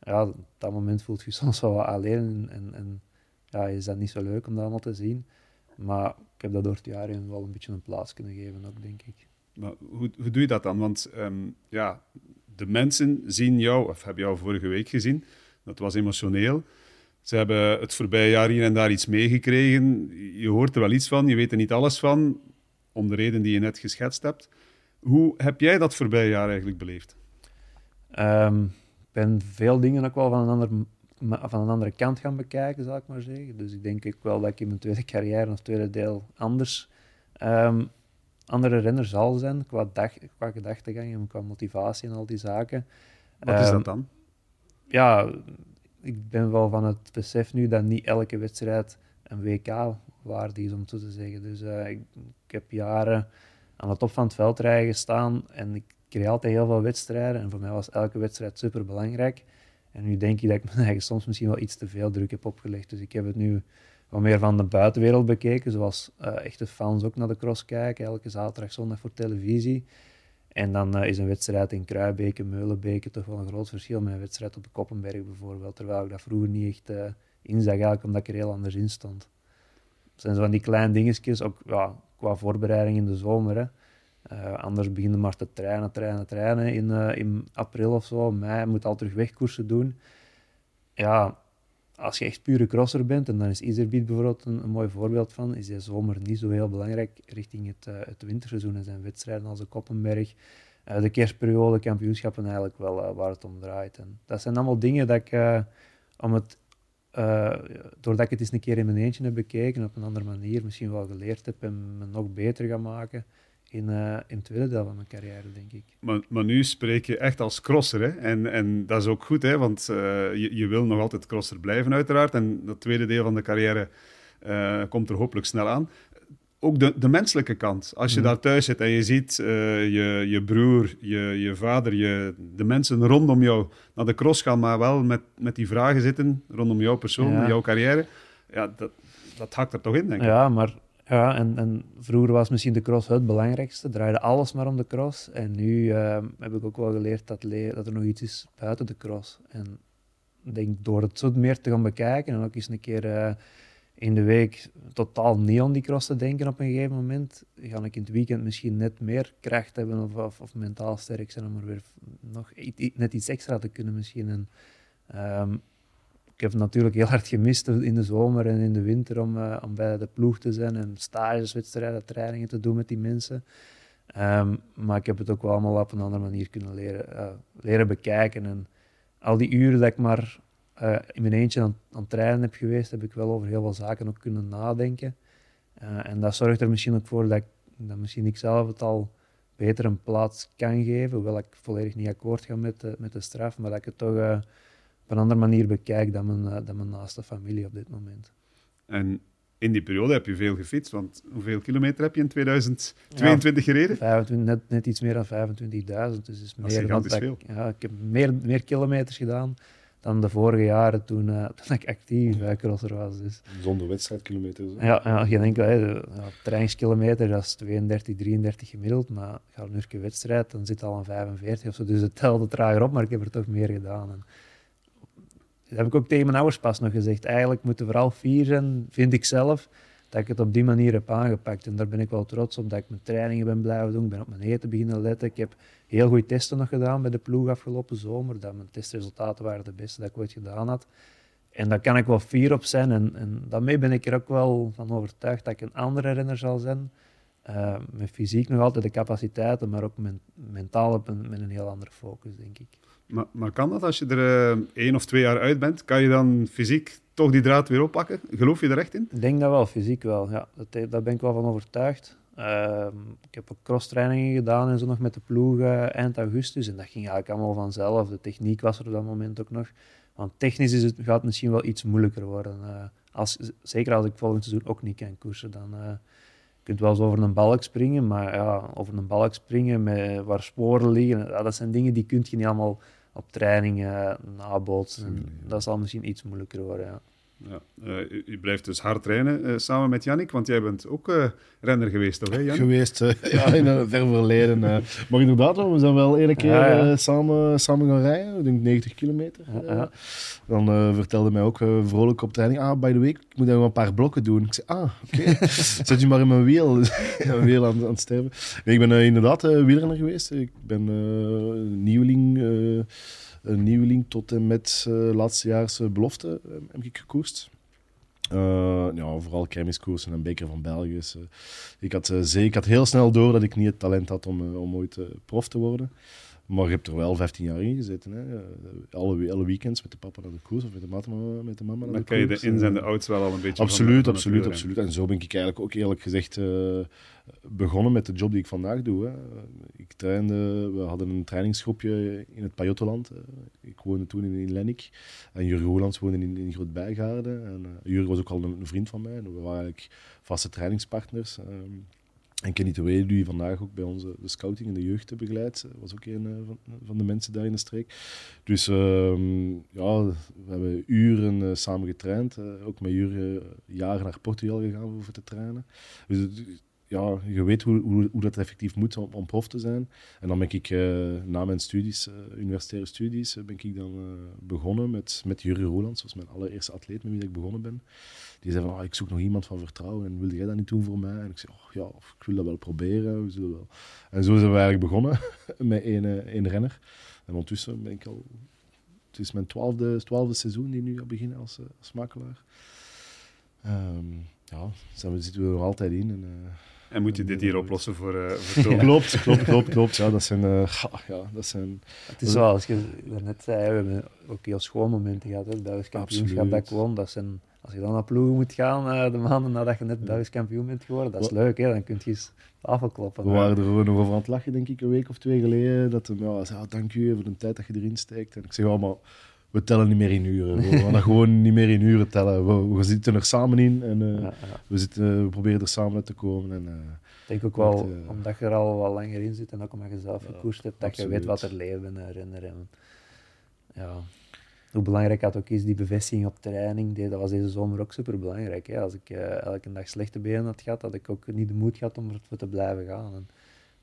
[SPEAKER 2] ja, op dat moment voelt je soms wel wat alleen en, en ja, is dat niet zo leuk om dat allemaal te zien. Maar ik heb dat door het jaar wel een beetje een plaats kunnen geven ook, denk ik.
[SPEAKER 1] Maar hoe, hoe doe je dat dan? Want ehm, ja, de mensen zien jou, of hebben jou vorige week gezien. Dat was emotioneel. Ze hebben het voorbije jaar hier en daar iets meegekregen. Je hoort er wel iets van, je weet er niet alles van, om de reden die je net geschetst hebt. Hoe heb jij dat voorbije jaar eigenlijk beleefd?
[SPEAKER 2] Um, ik ben veel dingen ook wel van een, ander, van een andere kant gaan bekijken, zal ik maar zeggen. Dus ik denk ook wel dat ik in mijn tweede carrière of tweede deel anders um, andere renner zal zijn qua, dag, qua gedachtegang en qua motivatie en al die zaken.
[SPEAKER 1] Wat is dat ehm, dan?
[SPEAKER 2] Ja, ik ben wel van het besef nu dat niet elke wedstrijd een WK waardig is, om zo te zeggen. Dus uh, ik, ik, heb jaren aan de top van het veld rijden gestaan en ik kreeg altijd heel veel wedstrijden. En voor mij was elke wedstrijd super belangrijk. En nu denk ik dat ik me eigen soms misschien wel iets te veel druk heb opgelegd. Dus ik heb het nu wat meer van de buitenwereld bekeken, zoals uh, echte fans ook naar de cross kijken, elke zaterdag, zondag voor televisie. En dan uh, is een wedstrijd in Kruibeke, Meulenbeke toch wel een groot verschil met een wedstrijd op de Koppenberg bijvoorbeeld, terwijl ik dat vroeger niet echt uh, inzag, eigenlijk omdat ik er heel anders in stond. Het zijn zo van die kleine dingetjes, ook ja, qua voorbereiding in de zomer. Hè. Uh, anders beginnen maar te trainen, trainen, trainen in, in april of zo, mei, moet al terug wegkoersen doen. Ja, als je echt pure crosser bent, en dan is Iserbiet bijvoorbeeld een, mooi voorbeeld van, is de zomer niet zo heel belangrijk richting het, uh, het winterseizoen. En zijn wedstrijden als de Koppenberg, uh, de kerstperiode, kampioenschappen eigenlijk wel uh, waar het om draait. En dat zijn allemaal dingen dat ik, om het, doordat ik het eens een keer in mijn eentje heb bekeken, op een andere manier misschien wel geleerd heb en me nog beter ga maken in, uh, in het tweede deel van mijn carrière, denk ik.
[SPEAKER 1] Maar, maar nu spreek je echt als crosser, hè? En, en dat is ook goed, hè? want uh, je, je wil nog altijd crosser blijven, uiteraard. En dat tweede deel van de carrière uh, komt er hopelijk snel aan. Ook de, de menselijke kant. Als je mm. daar thuis zit en je ziet je, je broer, je, je vader, je, de mensen rondom jou naar de cross gaan, maar wel met, met die vragen zitten rondom jouw persoon, ja. jouw carrière. Ja, dat, dat hakt er toch in, denk ik.
[SPEAKER 2] Ja, maar ja, en, en vroeger was misschien de cross het belangrijkste, draaide alles maar om de cross. En nu ehm, heb ik ook wel geleerd dat, dat er nog iets is buiten de cross. En ik denk door het zo meer te gaan bekijken en ook eens een keer uh, in de week totaal niet aan die cross te denken op een gegeven moment, ga ik in het weekend misschien net meer kracht hebben of, of, mentaal sterk zijn om er weer nog net iets extra te kunnen misschien. En, ik heb het natuurlijk heel hard gemist in de zomer en in de winter om, uh, om bij de ploeg te zijn en stages, wedstrijden, trainingen te doen met die mensen. Um, maar ik heb het ook wel allemaal op een andere manier kunnen leren, uh, leren bekijken. En al die uren dat ik maar uh, in mijn eentje aan, aan het trainen heb geweest, heb ik wel over heel veel zaken ook kunnen nadenken. en dat zorgt er misschien ook voor dat, ik, dat misschien ik zelf het al beter een plaats kan geven, hoewel ik volledig niet akkoord ga met de, met de straf, maar dat ik het toch een andere manier bekijk dan mijn, dan mijn naaste familie op dit moment.
[SPEAKER 1] En in die periode heb je veel gefietst, want hoeveel kilometer heb je in 2022 gereden?
[SPEAKER 2] 25, net, net iets meer dan 25.000, dus is meer dan
[SPEAKER 1] dat veel.
[SPEAKER 2] Ja, ik heb meer, meer kilometers gedaan dan de vorige jaren toen, uh, toen ik actief bij crosser was. Dus.
[SPEAKER 3] Zonder wedstrijdkilometers?
[SPEAKER 2] Ja, ja, je denkt, hè, ja, trainingskilometer, dat is 32, 33 gemiddeld, maar ga een uurtje wedstrijd, dan zit al aan 45 of zo, dus het telde trager op, maar ik heb er toch meer gedaan. En, dat heb ik ook tegen mijn ouders pas nog gezegd. Eigenlijk moeten vooral vier zijn, vind ik zelf, dat ik het op die manier heb aangepakt. En daar ben ik wel trots op, dat ik mijn trainingen ben blijven doen. Ik ben op mijn eten beginnen letten. Ik heb heel goede testen nog gedaan bij de ploeg afgelopen zomer. Dat mijn testresultaten waren de beste dat ik ooit gedaan had. En daar kan ik wel fier op zijn. En, en daarmee ben ik er ook wel van overtuigd dat ik een andere renner zal zijn. Uh, met fysiek nog altijd de capaciteiten, maar ook men, mentaal met een heel andere focus, denk ik.
[SPEAKER 1] Maar, maar kan dat als je er uh, één of twee jaar uit bent? Kan je dan fysiek toch die draad weer oppakken? Geloof je er echt in?
[SPEAKER 2] Ik denk dat wel, fysiek wel. Ja, dat, daar ben ik wel van overtuigd. Uh, ik heb ook crosstrainingen gedaan en zo nog met de ploeg uh, eind augustus. En dat ging eigenlijk allemaal vanzelf. De techniek was er op dat moment ook nog. Want technisch is het, gaat het misschien wel iets moeilijker worden. Uh, als, zeker als ik volgend seizoen ook niet kan koersen. Dan kunt wel eens over een balk springen, maar ja, over een balk springen met, waar sporen liggen, dat zijn dingen die kun je niet allemaal op training uh, nabootsen. Dat zal misschien iets moeilijker worden, ja.
[SPEAKER 1] Ja. Uh, u, u, blijft dus hard trainen uh, samen met Yannick, want jij bent ook uh, renner geweest, toch? Hè, Jan?
[SPEAKER 3] Geweest, ja, in een ver verleden. maar inderdaad, we zijn wel één keer ja, ja. samen, samen gaan rijden, ik denk 90 kilometer. Ja, Dan vertelde mij ook vrolijk op training, ah, by the way, ik moet nog een paar blokken doen. Ik zei, ah, oké, okay. zet je maar in mijn wiel, mijn wiel aan, aan het sterven. ik ben inderdaad wielrenner geweest, ik ben nieuweling een nieuweling tot en met uh, laatstejaars belofte uh, heb ik gekoerst. Uh, ja, vooral kermiskoersen en beker van België. Ik, had, ik had heel snel door dat ik niet het talent had om, om ooit prof te worden. Maar je hebt er wel 15 jaar in gezeten. Hè. Alle, alle weekends met de papa naar de koers of met de, mama, met de mama naar
[SPEAKER 1] Dan
[SPEAKER 3] kan
[SPEAKER 1] je de ins en de outs wel al een beetje
[SPEAKER 3] Absoluut, absoluut, absoluut. En zo ben ik eigenlijk ook eerlijk gezegd uh, begonnen met de job die ik vandaag doe. Hè. Ik trainde, we hadden een trainingsgroepje in het Pajottenland. Ik woonde toen in, in Lennik. En Jurgen Roelands woonde in, in Groot-Bijgaarden. En uh, Jurgen was ook al een, een, vriend van mij. En we waren eigenlijk vaste trainingspartners. Um, en Kenny Toué, die vandaag ook bij onze de scouting in de jeugd begeleidt, was ook een uh, van, van, de mensen daar in de streek. Dus uh, ja, we hebben uren uh, samen getraind. Ook met Jurgen jaren naar Portugal gegaan voor te trainen. Dus ja, je weet hoe, hoe, hoe dat effectief moet om, om, prof te zijn. En dan ben ik na mijn studies, universitaire studies, ben ik dan begonnen met, met Jurgen Roelands. Dat was mijn allereerste atleet met wie ik begonnen ben die zei van, ah, ik zoek nog iemand van vertrouwen en wilde jij dat niet doen voor mij? En ik zei, oh, ja, ik wil dat wel proberen. Wel. En zo zijn we eigenlijk begonnen met één, één renner. En ondertussen ben ik al, het is mijn twaalfde, twaalfde seizoen die nu al beginnen als, eh, als makelaar. Um, ja, we, zitten we er altijd in. En, uh,
[SPEAKER 1] en moet je dit hier oplossen voor, uh, voor
[SPEAKER 3] ja. Klopt, klopt, klopt, klopt. Ja, dat zijn, uh, ja, dat zijn...
[SPEAKER 2] Het is wel, als je net zei, we hebben ook heel schoon momenten gehad. Het Belgisch kampioenschap bij Kwon, dat zijn als je dan naar ploegen moet gaan uh, de maanden nadat je net Belgisch kampioen bent geworden, dat is leuk, hè? dan kun je eens tafel kloppen.
[SPEAKER 3] We waren er nog over aan het lachen, denk ik, een week of twee geleden. Dat hij ja, zei, oh, dank u voor de tijd dat je erin steekt. En ik zeg, oh, maar we tellen niet meer in uren. We gaan gewoon niet meer in uren tellen. We, we zitten er samen in en uh, ja, ja. We, zitten, we proberen er samen uit te komen. En, uh,
[SPEAKER 2] ik denk ook wel, omdat je er al wat langer in zit en ook omdat je zelf gekoerst hebt, dat je weet wat er leven herinneren. Ja, hoe belangrijk dat ook is, die bevestiging op training, dat was deze zomer ook super belangrijk. Als ik elke dag slechte benen had gehad, had ik ook niet de moed gehad om ervoor te blijven gaan. En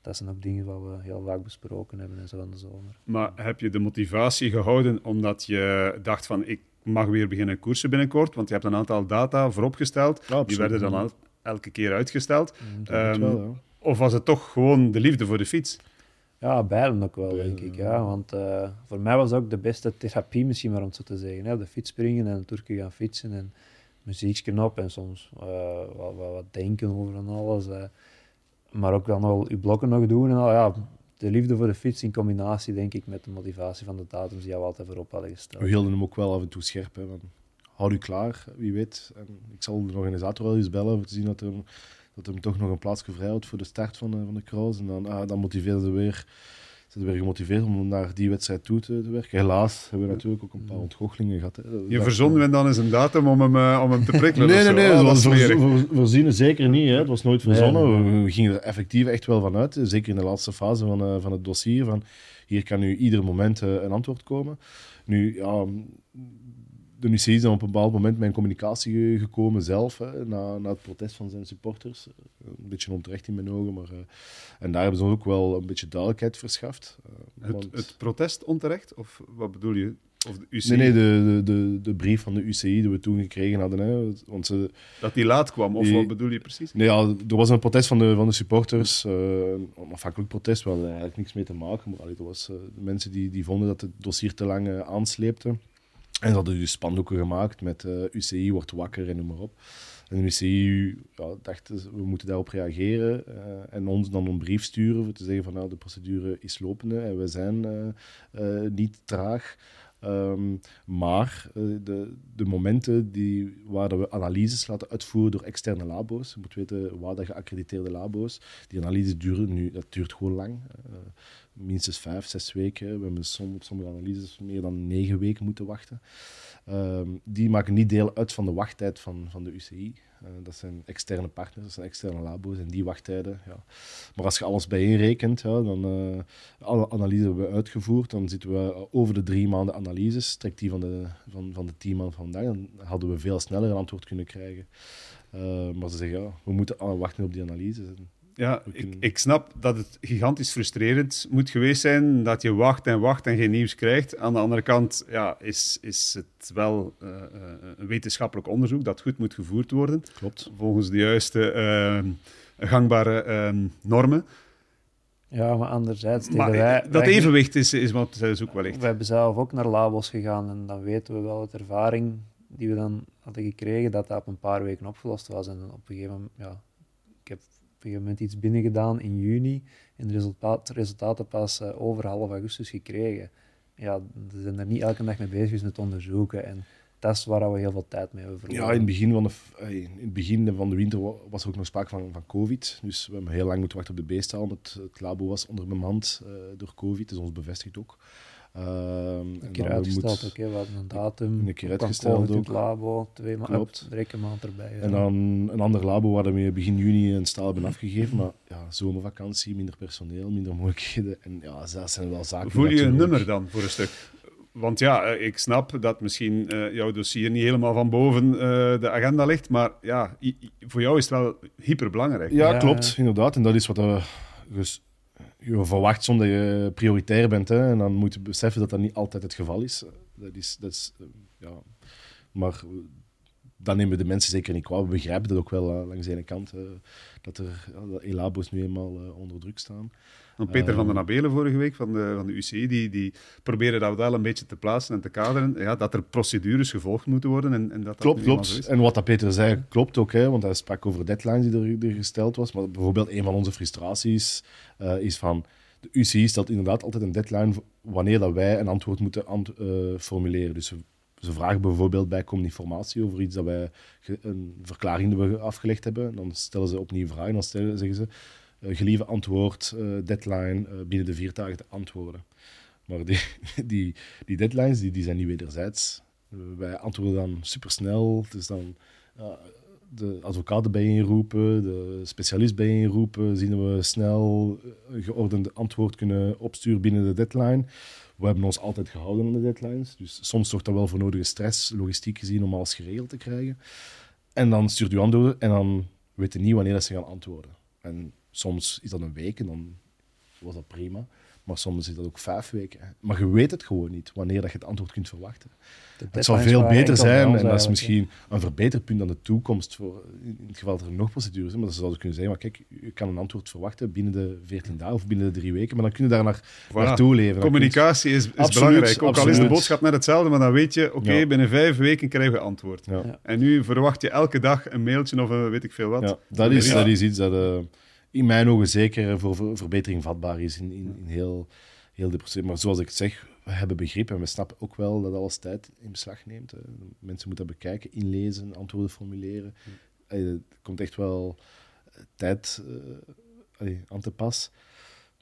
[SPEAKER 2] dat zijn ook dingen wat we heel vaak besproken hebben en zo van de zomer.
[SPEAKER 1] Maar heb je de motivatie gehouden omdat je dacht van ik mag weer beginnen koersen binnenkort? Want je hebt een aantal data vooropgesteld, ja, die werden dan elke keer uitgesteld. Um, wel, ja. Of was het toch gewoon de liefde voor de fiets?
[SPEAKER 2] Ja, beiden ook wel, denk ik. Ja. Want uh, voor mij was ook de beste therapie, misschien maar om het zo te zeggen. Hè. De fiets springen en Turken gaan fietsen en muziekje op en soms uh, wat, wat, wat, denken over en alles. Uh. Maar ook dan al je blokken nog doen en al. Ja, de liefde voor de fiets in combinatie, denk ik, met de motivatie van de datums die we altijd voorop hadden gesteld.
[SPEAKER 3] We hielden hem ook wel af en toe scherp. Hè, want houd u klaar, wie weet. En ik zal de organisator wel eens bellen om te zien dat er dat hem toch nog een plaatsje vrij houdt voor de start van, de, van de cross. En dan, ah, dan motiveerde ze weer, ze weer gemotiveerd om naar die wedstrijd toe te, te werken. Helaas hebben we natuurlijk ook een paar ontgoochelingen gehad. Hè.
[SPEAKER 1] Je verzonnen we dan eens een datum om hem, uh, om hem te prikkelen?
[SPEAKER 3] nee, nee, nee, oh, dat was voorzien zeker niet. Hè. Het was nooit verzonnen. Nee, We, gingen er effectief echt wel van uit. Zeker in de laatste fase van, uh, van het dossier. Van, hier kan nu ieder moment uh, een antwoord komen. Nu, ja, de UCI is dan op een bepaald moment mijn communicatie gekomen zelf, hè, na, na het protest van zijn supporters. Een beetje onterecht in mijn ogen, maar... Uh, en daar hebben ze ook wel een beetje duidelijkheid verschaft.
[SPEAKER 1] Uh, het, het, protest onterecht? Of wat bedoel je? Of de UCI?
[SPEAKER 3] Nee, nee de, de, de, de, brief van de UCI die we toen gekregen hadden. Hè, want ze,
[SPEAKER 1] dat die laat kwam, of wat bedoel je precies?
[SPEAKER 3] Nee, ja, er was een protest van de, van de supporters. Uh, een onafhankelijk protest, waar eigenlijk niks mee te maken. Maar allee, er was mensen die, die vonden dat het dossier te lang aansleepte. En ze hadden dus spandoeken gemaakt met eh, UCI wordt wakker en noem maar op. En de UCI ja, dacht, we moeten daarop reageren uh, en ons dan een brief sturen voor te zeggen van nou, de procedure is lopende en we zijn uh, niet traag. Um, maar de, de momenten die, waar we analyses laten uitvoeren door externe labo's, je moet weten waar dat geaccrediteerde labo's, die analyses duren nu, dat duurt gewoon lang minstens vijf, zes weken. We hebben soms, sommige analyses meer dan negen weken moeten wachten. Ehm, die maken niet deel uit van de wachttijd van, van de UCI. Uh, dat zijn externe partners, dat zijn externe labo's en die wachttijden. Ja. Maar als je alles bijeenrekent, ja, dan uh, alle analyses hebben we uitgevoerd, dan zitten we over de drie maanden analyses, trekt die van de, van, van de maanden vandaag, dan hadden we veel sneller een antwoord kunnen krijgen. Uh, maar ze zeggen, ja, we moeten wachten op die analyses.
[SPEAKER 1] Ja, ik, ik, snap dat het gigantisch frustrerend moet geweest zijn dat je wacht en wacht en geen nieuws krijgt. Aan de andere kant ja, is, is het wel uh, een wetenschappelijk onderzoek dat goed moet gevoerd worden.
[SPEAKER 3] Klopt.
[SPEAKER 1] Volgens de juiste uh, gangbare uh, normen.
[SPEAKER 2] Ja, maar anderzijds...
[SPEAKER 1] Maar wij, dat wij, evenwicht is, is wat zij zoeken wellicht.
[SPEAKER 2] We hebben zelf ook naar labos gegaan en dan weten we wel uit ervaring die we dan hadden gekregen, dat dat op een paar weken opgelost was. En op een gegeven moment, ja, ik heb een gegeven moment iets binnengedaan in juni en de resultaten pas uh, over half augustus gekregen. Ja, ze zijn er niet elke dag mee bezig met onderzoeken en dat is waar we heel veel tijd mee hebben
[SPEAKER 3] Ja, in het begin van de, in het begin van de winter was er ook nog sprake van, van COVID. Dus we hebben heel lang moeten wachten op de beestal. Het, het labo was onderbemand uh, door COVID, dus ons bevestigt ook.
[SPEAKER 2] Uh, een keer uitgesteld, oké, we hadden een datum.
[SPEAKER 3] Een keer uitgesteld ook.
[SPEAKER 2] het labo, twee maanden, drie maand erbij.
[SPEAKER 3] En dan een ander labo waar we begin juni een staal hebben afgegeven, maar ja, zomervakantie, minder personeel, minder mogelijkheden. En ja, dat zijn wel zaken...
[SPEAKER 1] Voel je een nummer dan, voor een stuk? Want ja, eh, ik snap dat misschien uh, jouw dossier niet helemaal van boven uh, de agenda ligt, maar ja, voor jou is het wel hyperbelangrijk.
[SPEAKER 3] Ja, ja, klopt, inderdaad. En dat is wat we dus je verwacht soms dat je prioritair bent. Hè, en dan moet je beseffen dat dat niet altijd het geval is. Dat is, dat is ja. Maar dan nemen de mensen zeker niet kwaad. We begrijpen dat ook wel langs de ene kant, dat er Elabo's nu eenmaal onder druk staan.
[SPEAKER 1] Peter van den Abelen vorige week van de, van de UCI, die, die probeerde dat wel een beetje te plaatsen en te kaderen, ja, dat er procedures gevolgd moeten worden. En, en dat
[SPEAKER 3] klopt, dat klopt. En wat dat Peter zei, klopt ook, hè, want hij sprak over deadlines die er, er gesteld was. Maar bijvoorbeeld een van onze frustraties uh, is van... De UCI stelt inderdaad altijd een deadline wanneer dat wij een antwoord moeten ant uh, formuleren. Dus ze vragen bijvoorbeeld bij informatie over iets dat wij een verklaring afgelegd hebben. Dan stellen ze opnieuw vragen. Dan stellen, zeggen ze: gelieve antwoord, uh, deadline, uh, binnen de vier dagen te antwoorden. Maar die, die, die deadlines die, die zijn niet wederzijds. wij antwoorden dan supersnel. Dus dan de advocaten bijeenroepen, de specialist bijeenroepen, zien we snel een geordend antwoord kunnen opsturen binnen de deadline. We hebben ons altijd gehouden aan de deadlines. Dus soms zorgt dat wel voor nodige stress, logistiek gezien, om alles geregeld te krijgen. En dan stuurt u antwoorden en dan weten niet wanneer ze gaan antwoorden. En soms is dat een week en dan was dat prima. Maar soms is dat ook vijf weken. Maar je weet het gewoon niet wanneer dat je het antwoord kunt verwachten. Het zou veel beter zijn, en dat is misschien een verbeterpunt aan de toekomst, voor, in het geval dat er nog procedures zijn, maar dat zou kunnen zijn, maar kijk, je kan een antwoord verwachten binnen de 14 dagen of binnen de drie weken, maar dan kun je daar naar, voilà. naartoe leven.
[SPEAKER 1] Communicatie is, is belangrijk, ook al is de boodschap net hetzelfde, maar dan weet je, oké, ja. binnen vijf weken krijgen we antwoord. Ja. En nu verwacht je elke dag een mailtje of een weet ik veel wat. Ja,
[SPEAKER 3] dat, is, dat is iets dat... Uh, in mijn ogen zeker voor verbetering vatbaar is in, in, in heel, heel de proces. Maar zoals ik zeg, we hebben begrip en we snappen ook wel dat alles tijd in beslag neemt. Mensen moeten dat bekijken, inlezen, antwoorden formuleren. Er komt echt wel tijd uh, aan te pas.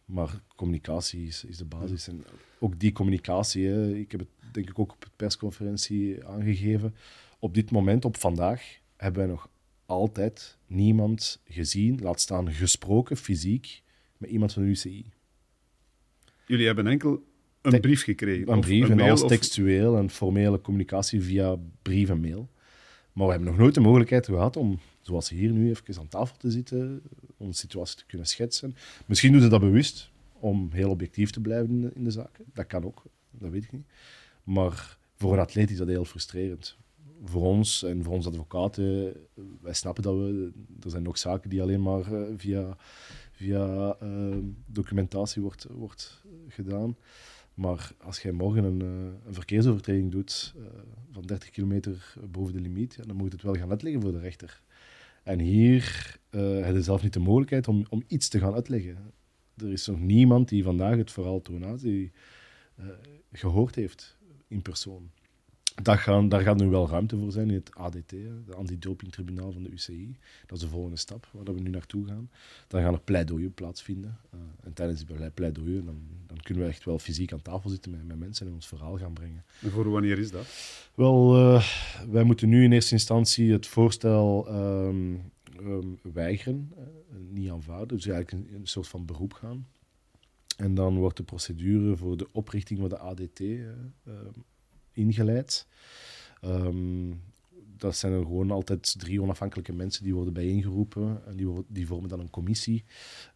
[SPEAKER 3] Maar communicatie is, is de basis. En ook die communicatie, hè, ik heb het denk ik ook op de persconferentie aangegeven. Op dit moment, op vandaag, hebben wij nog altijd niemand gezien, laat staan gesproken, fysiek, met iemand van de UCI.
[SPEAKER 1] Jullie hebben enkel een brief gekregen?
[SPEAKER 3] Een brief, en alles textueel en formele communicatie via brief en mail. Maar we hebben nog nooit de mogelijkheid gehad om, zoals hier nu, even aan tafel te zitten, onze situatie te kunnen schetsen. Misschien doen ze dat bewust, om heel objectief te blijven in de, in de zaken. Dat kan ook, dat weet ik niet. Maar voor een atleet is dat heel frustrerend voor ons en voor onze advocaten, wij snappen dat we, er zijn nog zaken die alleen maar uh, via, via uh, documentatie wordt, wordt gedaan. Maar als jij morgen een, uh, een verkeersovertreding doet van 30 kilometer boven de limiet, dan moet het wel gaan uitleggen voor de rechter. En hier uh, heb je zelf niet de mogelijkheid om, om iets te gaan uitleggen. Er is nog niemand die vandaag het verhaal Tonazi gehoord heeft in persoon. Dat gaan, daar gaat nu wel ruimte voor zijn in het ADT, de Antidopingtribunaal van de UCI. Dat is de volgende stap waar we nu naartoe gaan. Dan gaan er pleidooien plaatsvinden. Uh, en tijdens die pleidooien dan, dan, kunnen we echt wel fysiek aan tafel zitten met, met mensen en ons verhaal gaan brengen.
[SPEAKER 1] En voor wanneer is dat?
[SPEAKER 3] Wel, uh, wij moeten nu in eerste instantie het voorstel um, um, weigeren, uh, niet aanvaarden. Dus eigenlijk een, een, soort van beroep gaan. En dan wordt de procedure voor de oprichting van de ADT ingeleid. Um, dat zijn er gewoon altijd drie onafhankelijke mensen die worden bijeengeroepen en die, die vormen dan een commissie.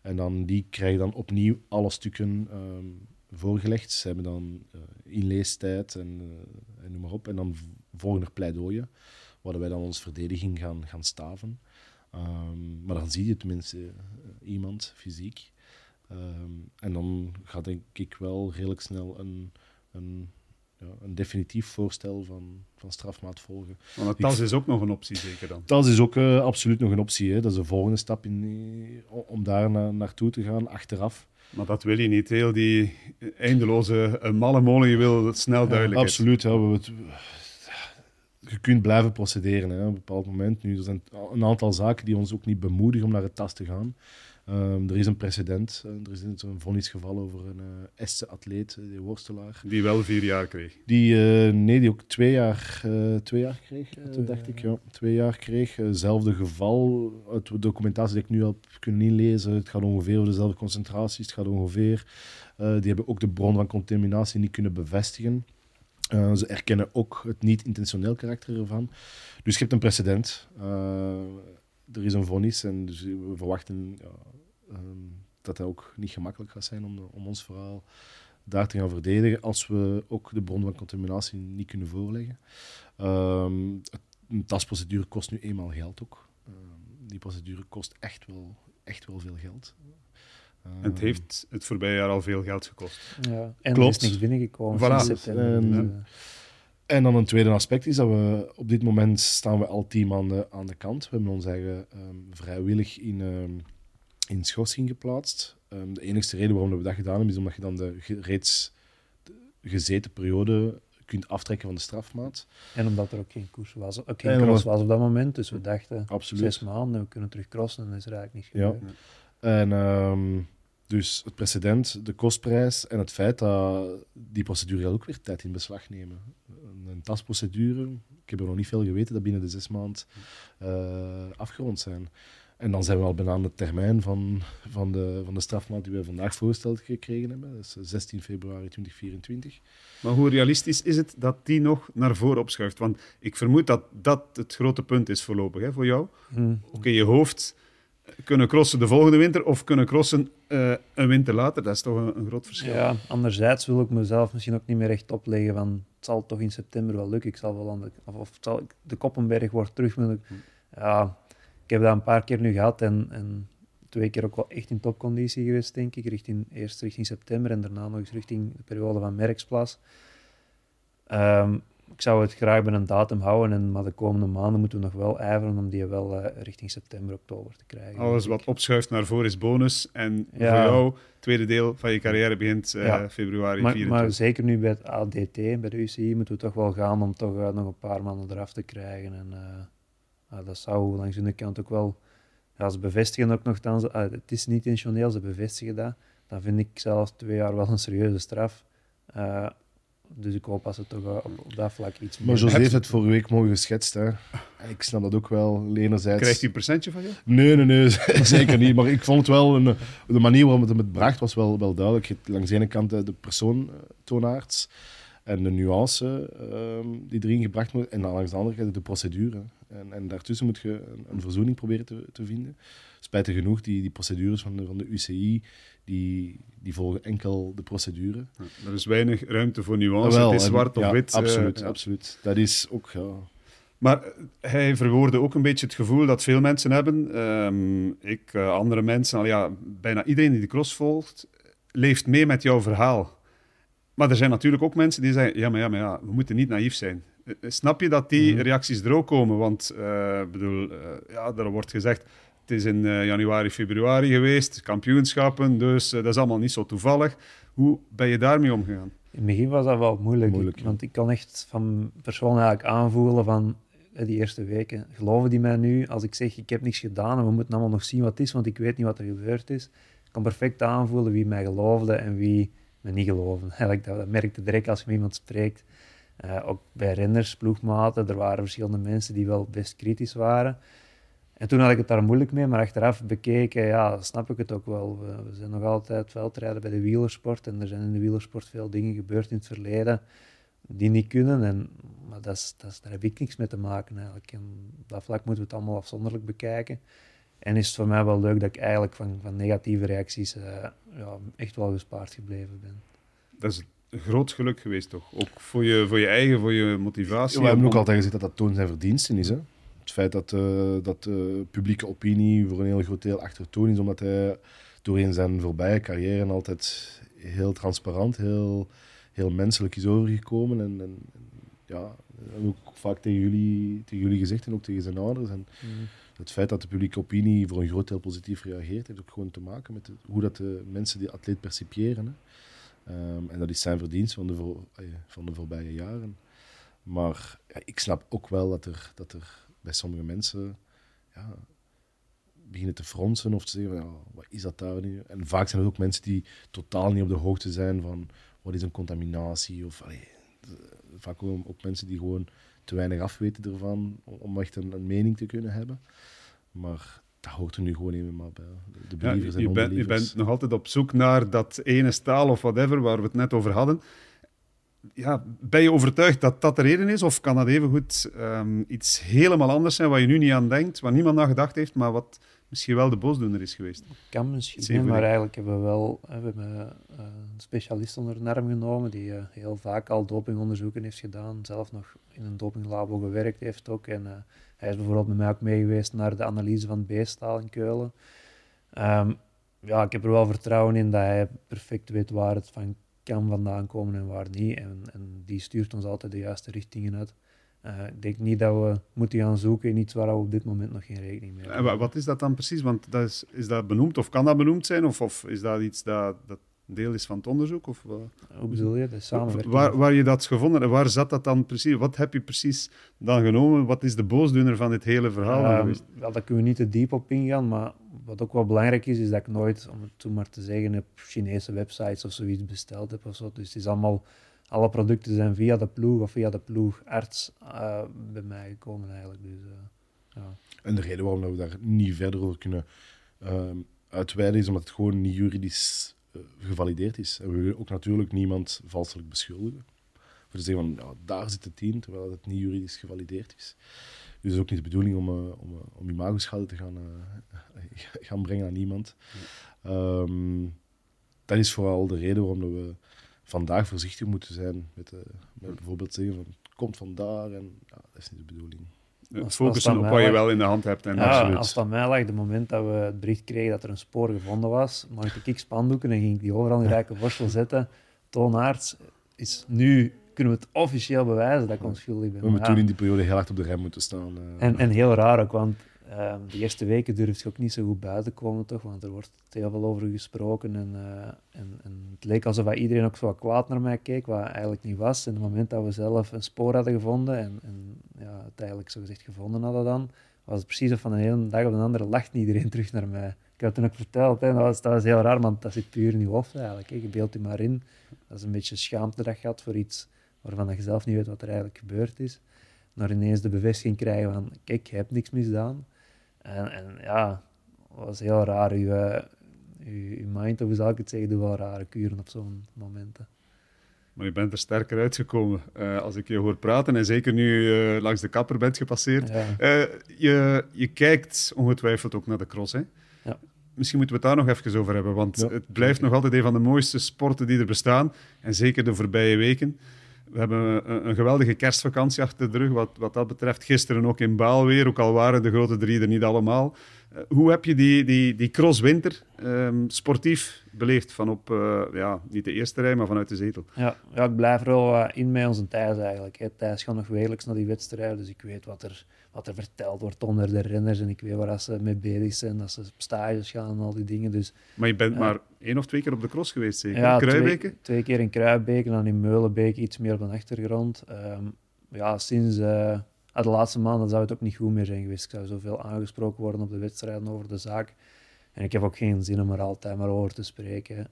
[SPEAKER 3] En dan, die krijgen dan opnieuw alle stukken um, voorgelegd. Ze hebben dan uh, inleestijd en, uh, en noem maar op. En dan volgen er pleidooien, waar wij dan onze verdediging gaan, gaan staven. Um, maar dan zie je tenminste uh, iemand fysiek. en dan gaat denk ik wel redelijk snel een, een ja, een definitief voorstel van, van strafmaat volgen.
[SPEAKER 1] Het TAS is ook nog een optie, zeker dan?
[SPEAKER 3] TAS is ook uh, absoluut nog een optie. Hè. Dat is de volgende stap in, om daar na, naartoe te gaan, achteraf.
[SPEAKER 1] Maar dat wil je niet, heel die eindeloze uh, malle molen, je wil het snel duidelijk.
[SPEAKER 3] Ja, absoluut. Ja, we, je kunt blijven procederen hè, op een bepaald moment. Nu, er zijn een aantal zaken die ons ook niet bemoedigen om naar het TAS te gaan. Um, er is een precedent. Uh, er is een vonnisgeval over een uh, Estse atleet, uh, die worstelaar.
[SPEAKER 1] Die wel vier jaar kreeg.
[SPEAKER 3] Die, nee, die ook twee jaar, twee jaar kreeg, twee dacht ik. Ja. Twee jaar kreeg. Hetzelfde geval. Uit de documentatie die ik nu heb kunnen inlezen. Het gaat ongeveer over dezelfde concentraties. Het gaat ongeveer. die hebben ook de bron van contaminatie niet kunnen bevestigen. ze erkennen ook het niet-intentioneel karakter ervan. Dus je hebt een precedent er is een vonnis en dus we verwachten ja, um, dat het ook niet gemakkelijk gaat zijn om, om ons verhaal daar te gaan verdedigen als we ook de bron van contaminatie niet kunnen voorleggen. Um, een tasprocedure kost nu eenmaal geld ook. Um, die procedure kost echt wel, echt wel veel geld.
[SPEAKER 1] En het heeft het voorbije jaar al veel geld gekost.
[SPEAKER 2] Ja, en Klopt. er is niks binnengekomen
[SPEAKER 3] voilà. september. En, dus, en dan een tweede aspect is dat we op dit moment staan we al tien maanden aan de kant. We hebben ons eigen um, vrijwillig in, um, in schorsing geplaatst. Um, de enige reden waarom we dat gedaan hebben, is omdat je dan de reeds gezeten periode kunt aftrekken van de strafmaat.
[SPEAKER 2] En omdat er ook geen koers was, ook geen cross was op dat moment. Dus we dachten, Absoluut. zes maanden, we kunnen terug crossen en dat is er eigenlijk niet gebeurd.
[SPEAKER 3] Ja. En dus het precedent, de kostprijs en het feit dat die procedure ook weer tijd in beslag nemen een tasprocedure. Ik heb er nog niet veel geweten dat binnen de zes maanden uh, afgerond zijn. En dan zijn we al bijna aan de termijn van, van, de, van de strafmaat die we vandaag voorgesteld gekregen hebben. Dat is 16 februari 2024.
[SPEAKER 1] Maar hoe realistisch is het dat die nog naar voren opschuift? Want ik vermoed dat dat het grote punt is voorlopig hè, voor jou. Hmm. Oké, je hoofd kunnen crossen de volgende winter of kunnen crossen uh, een winter later. Dat is toch een, een, groot verschil.
[SPEAKER 2] Ja, anderzijds wil ik mezelf misschien ook niet meer echt opleggen van het zal toch in september wel lukken. Ik zal wel aan de, of, of zal, de Koppenberg wordt terug. Hm. Ja, ik heb dat een paar keer nu gehad en, en twee keer ook wel echt in topconditie geweest, denk ik. Richting, eerst richting september en daarna nog eens richting de periode van Merksplas. Um, ik zou het graag bij een datum houden, en, maar de komende maanden moeten we nog wel ijveren om die wel uh, richting september, oktober te krijgen.
[SPEAKER 1] Alles wat opschuift naar voren is bonus. En voor jou, het tweede deel van je carrière begint uh, ja. februari
[SPEAKER 2] maar, maar, zeker nu bij het ADT, bij de UCI, moeten we toch wel gaan om toch uh, nog een paar maanden eraf te krijgen. En dat zou langs hun kant ook wel... Ja, ze bevestigen ook nog dan, het is niet intentioneel, ze bevestigen dat. Dan vind ik zelfs twee jaar wel een serieuze straf. Dus ik hoop dat ze toch op, op dat vlak iets
[SPEAKER 3] meer... Maar José heeft het vorige week mooi geschetst. Hè. Ik snap dat ook wel, enerzijds...
[SPEAKER 1] Krijgt hij een percentje van je?
[SPEAKER 3] Nee, nee, nee, zeker niet. Maar ik vond het wel... Een, de manier waarop het hem bracht was wel, wel duidelijk. Je langs de ene kant de, de persoon toonaards en de nuance um, die erin gebracht moet. En dan langs de andere kant de procedure. En, en daartussen moet je een, een verzoening proberen te, te vinden. Spijtig genoeg, die, die procedures van de, van de UCI die, die volgen enkel de procedure.
[SPEAKER 1] Ja, er is weinig ruimte voor nuance, het is zwart of wit.
[SPEAKER 3] Absoluut, uh, absoluut. Dat is ook... Ja.
[SPEAKER 1] Maar hij verwoordde ook een beetje het gevoel dat veel mensen hebben, um, ik, uh, andere mensen, al ja, bijna iedereen die de cross volgt, leeft mee met jouw verhaal. Maar er zijn natuurlijk ook mensen die zeggen, ja, maar ja, maar ja we moeten niet naïef zijn. Uh, snap je dat die -hmm. reacties er ook komen? Want, bedoel, ja, er wordt gezegd, het is in uh, januari, februari geweest, kampioenschappen, dus uh, dat is allemaal niet zo toevallig. Hoe ben je daarmee omgegaan?
[SPEAKER 2] In het begin was dat wel moeilijk,
[SPEAKER 3] Moeilijk, ja.
[SPEAKER 2] want ik kon echt van persoon eigenlijk aanvoelen van eh, die eerste weken, geloven die mij nu als ik zeg ik heb niks gedaan en we moeten allemaal nog zien wat het is, want ik weet niet wat er gebeurd is. Ik kon perfect aanvoelen wie mij geloofde en wie me niet geloofde. Eigenlijk, dat, dat merkte direct als je met iemand spreekt. Eh, ook bij renners, ploegmaten, er waren verschillende mensen die wel best kritisch waren. En toen had ik het daar moeilijk mee, maar achteraf bekeken, ja, snap ik het ook wel. We, we zijn nog altijd veldrijden bij de wielersport en er zijn in de wielersport veel dingen gebeurd in het verleden die niet kunnen. En, maar dat is, dat is, daar heb ik niks mee te maken eigenlijk. En op dat vlak moeten we het allemaal afzonderlijk bekijken. En is het voor mij wel leuk dat ik eigenlijk van, van negatieve reacties eh, ja, echt wel gespaard gebleven ben.
[SPEAKER 1] Dat is een groot geluk geweest, toch? Ook voor je, voor je eigen, voor je motivatie.
[SPEAKER 3] we hebben ook
[SPEAKER 1] om-
[SPEAKER 3] altijd gezegd dat dat toon zijn verdiensten is. Hè? Het feit dat, eh, dat de publieke opinie voor een heel groot deel achter Toon is, omdat hij doorheen zijn voorbije carrière altijd heel transparant, heel, heel menselijk is overgekomen. En, en, en ja, ook vaak tegen jullie, tegen jullie gezegd en ook tegen zijn ouders. En het feit dat de publieke opinie voor een groot deel positief reageert, heeft ook gewoon te maken met de- hoe dat de mensen die atleet percipiëren. Hè. Ehm, en dat is zijn verdienst van de, voor, eh, van de voorbije jaren. Maar ja, ik snap ook wel dat er, dat er bij sommige mensen ja, beginnen te fronsen of te zeggen: van, ja, wat is dat daar nu? En vaak zijn er ook mensen die totaal niet op de hoogte zijn van wat is een contaminatie. Of, allee, vaak ook, ook mensen die gewoon te weinig afweten ervan om- echt een, een mening te kunnen hebben. Maar dat hoort er nu gewoon eenmaal bij. De,
[SPEAKER 1] Ja,
[SPEAKER 3] believers en
[SPEAKER 1] je, bent, je bent nog altijd op zoek naar dat ene staal of whatever waar we het net over hadden. Ja, ben je overtuigd dat dat de reden is? Of kan dat evengoed ehm iets helemaal anders zijn waar je nu niet aan denkt, waar niemand aan gedacht heeft, maar wat misschien wel de boosdoener is geweest?
[SPEAKER 2] Kan misschien, maar eigenlijk hebben we wel we hebben, eh, een specialist onder de arm genomen die eh, heel vaak al dopingonderzoeken heeft gedaan, zelf nog in een dopinglabo gewerkt heeft ook. En eh, hij is bijvoorbeeld met mij ook mee geweest naar de analyse van beestaal in Keulen. Ehm, ja, ik heb er wel vertrouwen in dat hij perfect weet waar het van kan vandaan komen en waar niet. En, en die stuurt ons altijd de juiste richtingen uit. Eh, ik denk niet dat we moeten gaan zoeken in iets waar we op dit moment nog geen rekening mee
[SPEAKER 1] En
[SPEAKER 2] hebben.
[SPEAKER 1] wa- wat is dat dan precies? Want dat is, is dat benoemd of kan dat benoemd zijn? Of, of is dat iets dat, dat deel is van het onderzoek? Of, wat?
[SPEAKER 2] Hoe bedoel je? De samenwerking?
[SPEAKER 1] Waar, waar je dat gevonden hebt, waar zat dat dan precies? Wat heb je precies dan genomen? Wat is de boosdoener van dit hele verhaal
[SPEAKER 2] Ehm, wel, daar kunnen we niet te diep op ingaan, maar wat ook wel belangrijk is, is dat ik nooit, om het toen maar te zeggen, op Chinese websites of zoiets besteld heb of zo. Dus het is allemaal, alle producten zijn via de ploeg of via de ploegarts eh bij mij gekomen eigenlijk. Dus, eh, ja.
[SPEAKER 3] En de reden waarom dat we daar niet verder over kunnen ehm, uitweiden is omdat het gewoon niet juridisch gevalideerd is. En we willen ook natuurlijk niemand valselijk beschuldigen. Voor te zeggen van, daar zit het in, terwijl het niet juridisch gevalideerd is. Dus het is ook niet de bedoeling om, eh, om, eh, om imagoschade te gaan, eh, gaan brengen aan iemand. Ehm, dat is vooral de reden waarom we vandaag voorzichtig moeten zijn met, met bijvoorbeeld zeggen van, het komt vandaar en ja, dat is niet de bedoeling.
[SPEAKER 2] Als-
[SPEAKER 1] Focussen
[SPEAKER 2] als
[SPEAKER 1] op wat je wel in de hand hebt. En
[SPEAKER 2] Ja,
[SPEAKER 3] absoluut.
[SPEAKER 2] als het aan mij lag, het moment dat we het bericht kregen dat er een spoor gevonden was, maakte ik spandoeken en ging ik die overal in rijke worstel zetten. Toonaards is nu, kunnen we het officieel bewijzen dat ik onschuldig ben.
[SPEAKER 3] We hebben
[SPEAKER 2] ja,
[SPEAKER 3] toen in die periode heel hard op de rem moeten staan. eh.
[SPEAKER 2] En, en heel raar ook, want ehm, de eerste weken durf je ook niet zo goed buiten te komen, toch? Want er wordt heel veel over gesproken. En, eh, en, en het leek alsof iedereen ook zo kwaad naar mij keek, wat eigenlijk niet was. En op het moment dat we zelf een spoor hadden gevonden en, en ja, het eigenlijk zo gezegd gevonden hadden dan, was het precies of van de ene dag op de andere lacht iedereen terug naar mij. Ik had het toen ook verteld, hè. Dat, was, dat heel raar, want dat zit puur in je hoofd eigenlijk. Je beeldt je maar in. Dat is een beetje schaamte had voor iets waarvan je zelf niet weet wat er eigenlijk gebeurd is naar ineens de bevestiging krijgen van kijk, je hebt niks misdaan. En, en ja, het was heel raar. Uw, eh, uw, uw mind, of hoe zal ik het zeggen, doet wel rare kuren op zo'n momenten.
[SPEAKER 1] Maar je bent er sterker uitgekomen eh, als ik je hoor praten. En zeker nu je langs de kapper bent gepasseerd.
[SPEAKER 2] Ja.
[SPEAKER 1] Eh, je, je kijkt ongetwijfeld ook naar de cross. Hè?
[SPEAKER 2] Ja.
[SPEAKER 1] Misschien moeten we het daar nog even over hebben. Want
[SPEAKER 3] Ja.
[SPEAKER 1] het blijft nog altijd een van de mooiste sporten die er bestaan. En zeker de voorbije weken. We hebben een, geweldige kerstvakantie achter de rug, wat, wat dat betreft. Gisteren ook in Baal weer, ook al waren de grote drie er niet allemaal. Eh, hoe heb je die, die, die crosswinter ehm, sportief beleefd? Van op, eh, ja, niet de eerste rij, maar vanuit de zetel.
[SPEAKER 2] Ja, ja, ik blijf er wel eh, in met onze Thijs eigenlijk. Hè. Thijs gaat nog wekelijks naar die wedstrijden, dus ik weet wat er, wat er verteld wordt onder de renners. En ik weet waar ze mee bezig zijn, dat ze op stages gaan en al die dingen. Dus,
[SPEAKER 1] maar je bent maar één of twee keer op de cross geweest, zeker? Ja, Kruibeke?
[SPEAKER 2] Twee, twee, keer in Kruibeke en dan in Meulenbeek iets meer op de achtergrond. Ehm, ja, sinds uh, de laatste maanden zou het ook niet goed meer zijn geweest. Ik zou zoveel aangesproken worden op de wedstrijden over de zaak. En ik heb ook geen zin om er altijd maar over te spreken.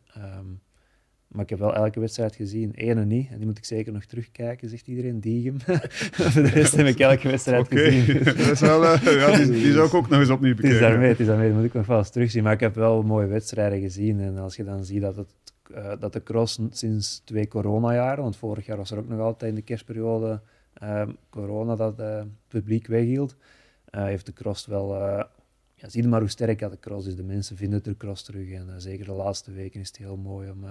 [SPEAKER 2] Maar ik heb wel elke wedstrijd gezien. Ene niet. En die moet ik zeker nog terugkijken, zegt iedereen. Diegem. Voor de rest heb ik elke wedstrijd gezien.
[SPEAKER 1] dat is wel, uh, ja, die, die, zou ik ook nog eens opnieuw bekijken.
[SPEAKER 2] Het is daarmee, het is daarmee. Dat moet ik nog wel eens terugzien. Maar ik heb wel mooie wedstrijden gezien. En als je dan ziet dat, het, uh, dat de cross sinds twee coronajaren... Want vorig jaar was er ook nog altijd in de kerstperiode uh, corona dat het publiek weghield. heeft de cross wel ja, zie maar hoe sterk dat de cross is. De mensen vinden de cross terug. En zeker de laatste weken is het heel mooi om,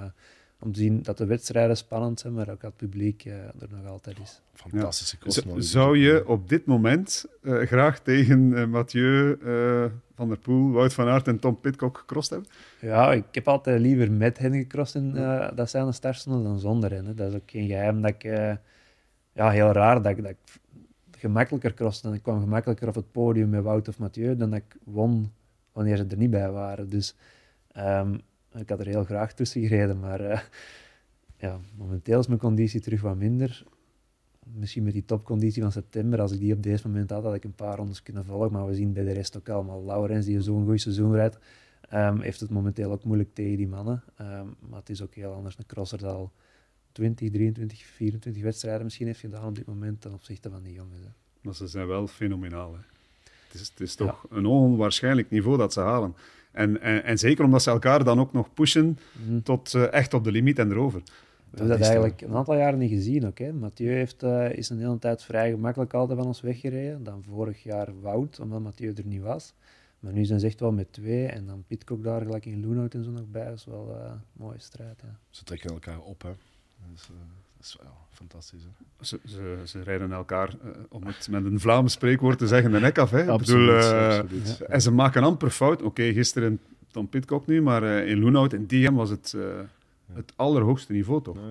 [SPEAKER 2] om te zien dat de wedstrijden spannend zijn, maar ook dat het publiek uh, er nog altijd is.
[SPEAKER 3] Fantastische ja.
[SPEAKER 1] Zou je op dit moment uh, graag tegen uh, Mathieu van der Poel, Wout van Aert en Tom Pitcock gecrossed hebben?
[SPEAKER 2] Ja, ik heb altijd liever met hen gecrossed in dat zijn de startstonden dan zonder hen. Hè. Dat is ook geen geheim dat ik... ja, heel raar dat ik, dat ik gemakkelijker crossde en ik kwam gemakkelijker op het podium met Wout of Mathieu dan dat ik won wanneer ze er niet bij waren. Dus... Um, ik had er heel graag tussen gereden, maar uh, ja, momenteel is mijn conditie terug wat minder. Misschien met die topconditie van september, als ik die op deze moment had, had ik een paar rondes kunnen volgen. Maar we zien bij de rest ook allemaal. Laurens, die zo'n goed seizoen rijdt, um, heeft het momenteel ook moeilijk tegen die mannen. Um, maar het is ook heel anders. Een crosser dat al 20, 23, 24 wedstrijden misschien heeft gedaan op dit moment ten opzichte van die jongens. Hè.
[SPEAKER 1] Maar ze zijn wel fenomenaal. Hè. Het, is, het is toch een onwaarschijnlijk niveau dat ze halen. En, en, en, zeker omdat ze elkaar dan ook nog pushen mhm. tot uh, echt op de limiet en erover.
[SPEAKER 2] We hebben dat eigenlijk een aantal jaren niet gezien. Ook, hè. Mathieu heeft, uh, is een hele tijd vrij gemakkelijk altijd van ons weggereden. Dan vorig jaar Wout, omdat Mathieu er niet was. Maar nu zijn ze echt wel met twee. En dan Pitcock daar gelijk in Loenhout en zo nog bij. Dat is wel uh, een mooie strijd. Ja.
[SPEAKER 3] Ze trekken elkaar op. Hè. Dus, dat is wel fantastisch. Hè?
[SPEAKER 1] Ze, ze, ze, rijden elkaar, uh, om het met een Vlaams spreekwoord te zeggen, de nek af. Hè? Absoluut, bedoel, uh, absoluut. En ze maken amper fout. Oké, okay, gisteren Tom Pitcock nu, maar uh, in Loenhout, in DM was het ja. het allerhoogste niveau toch? Ja,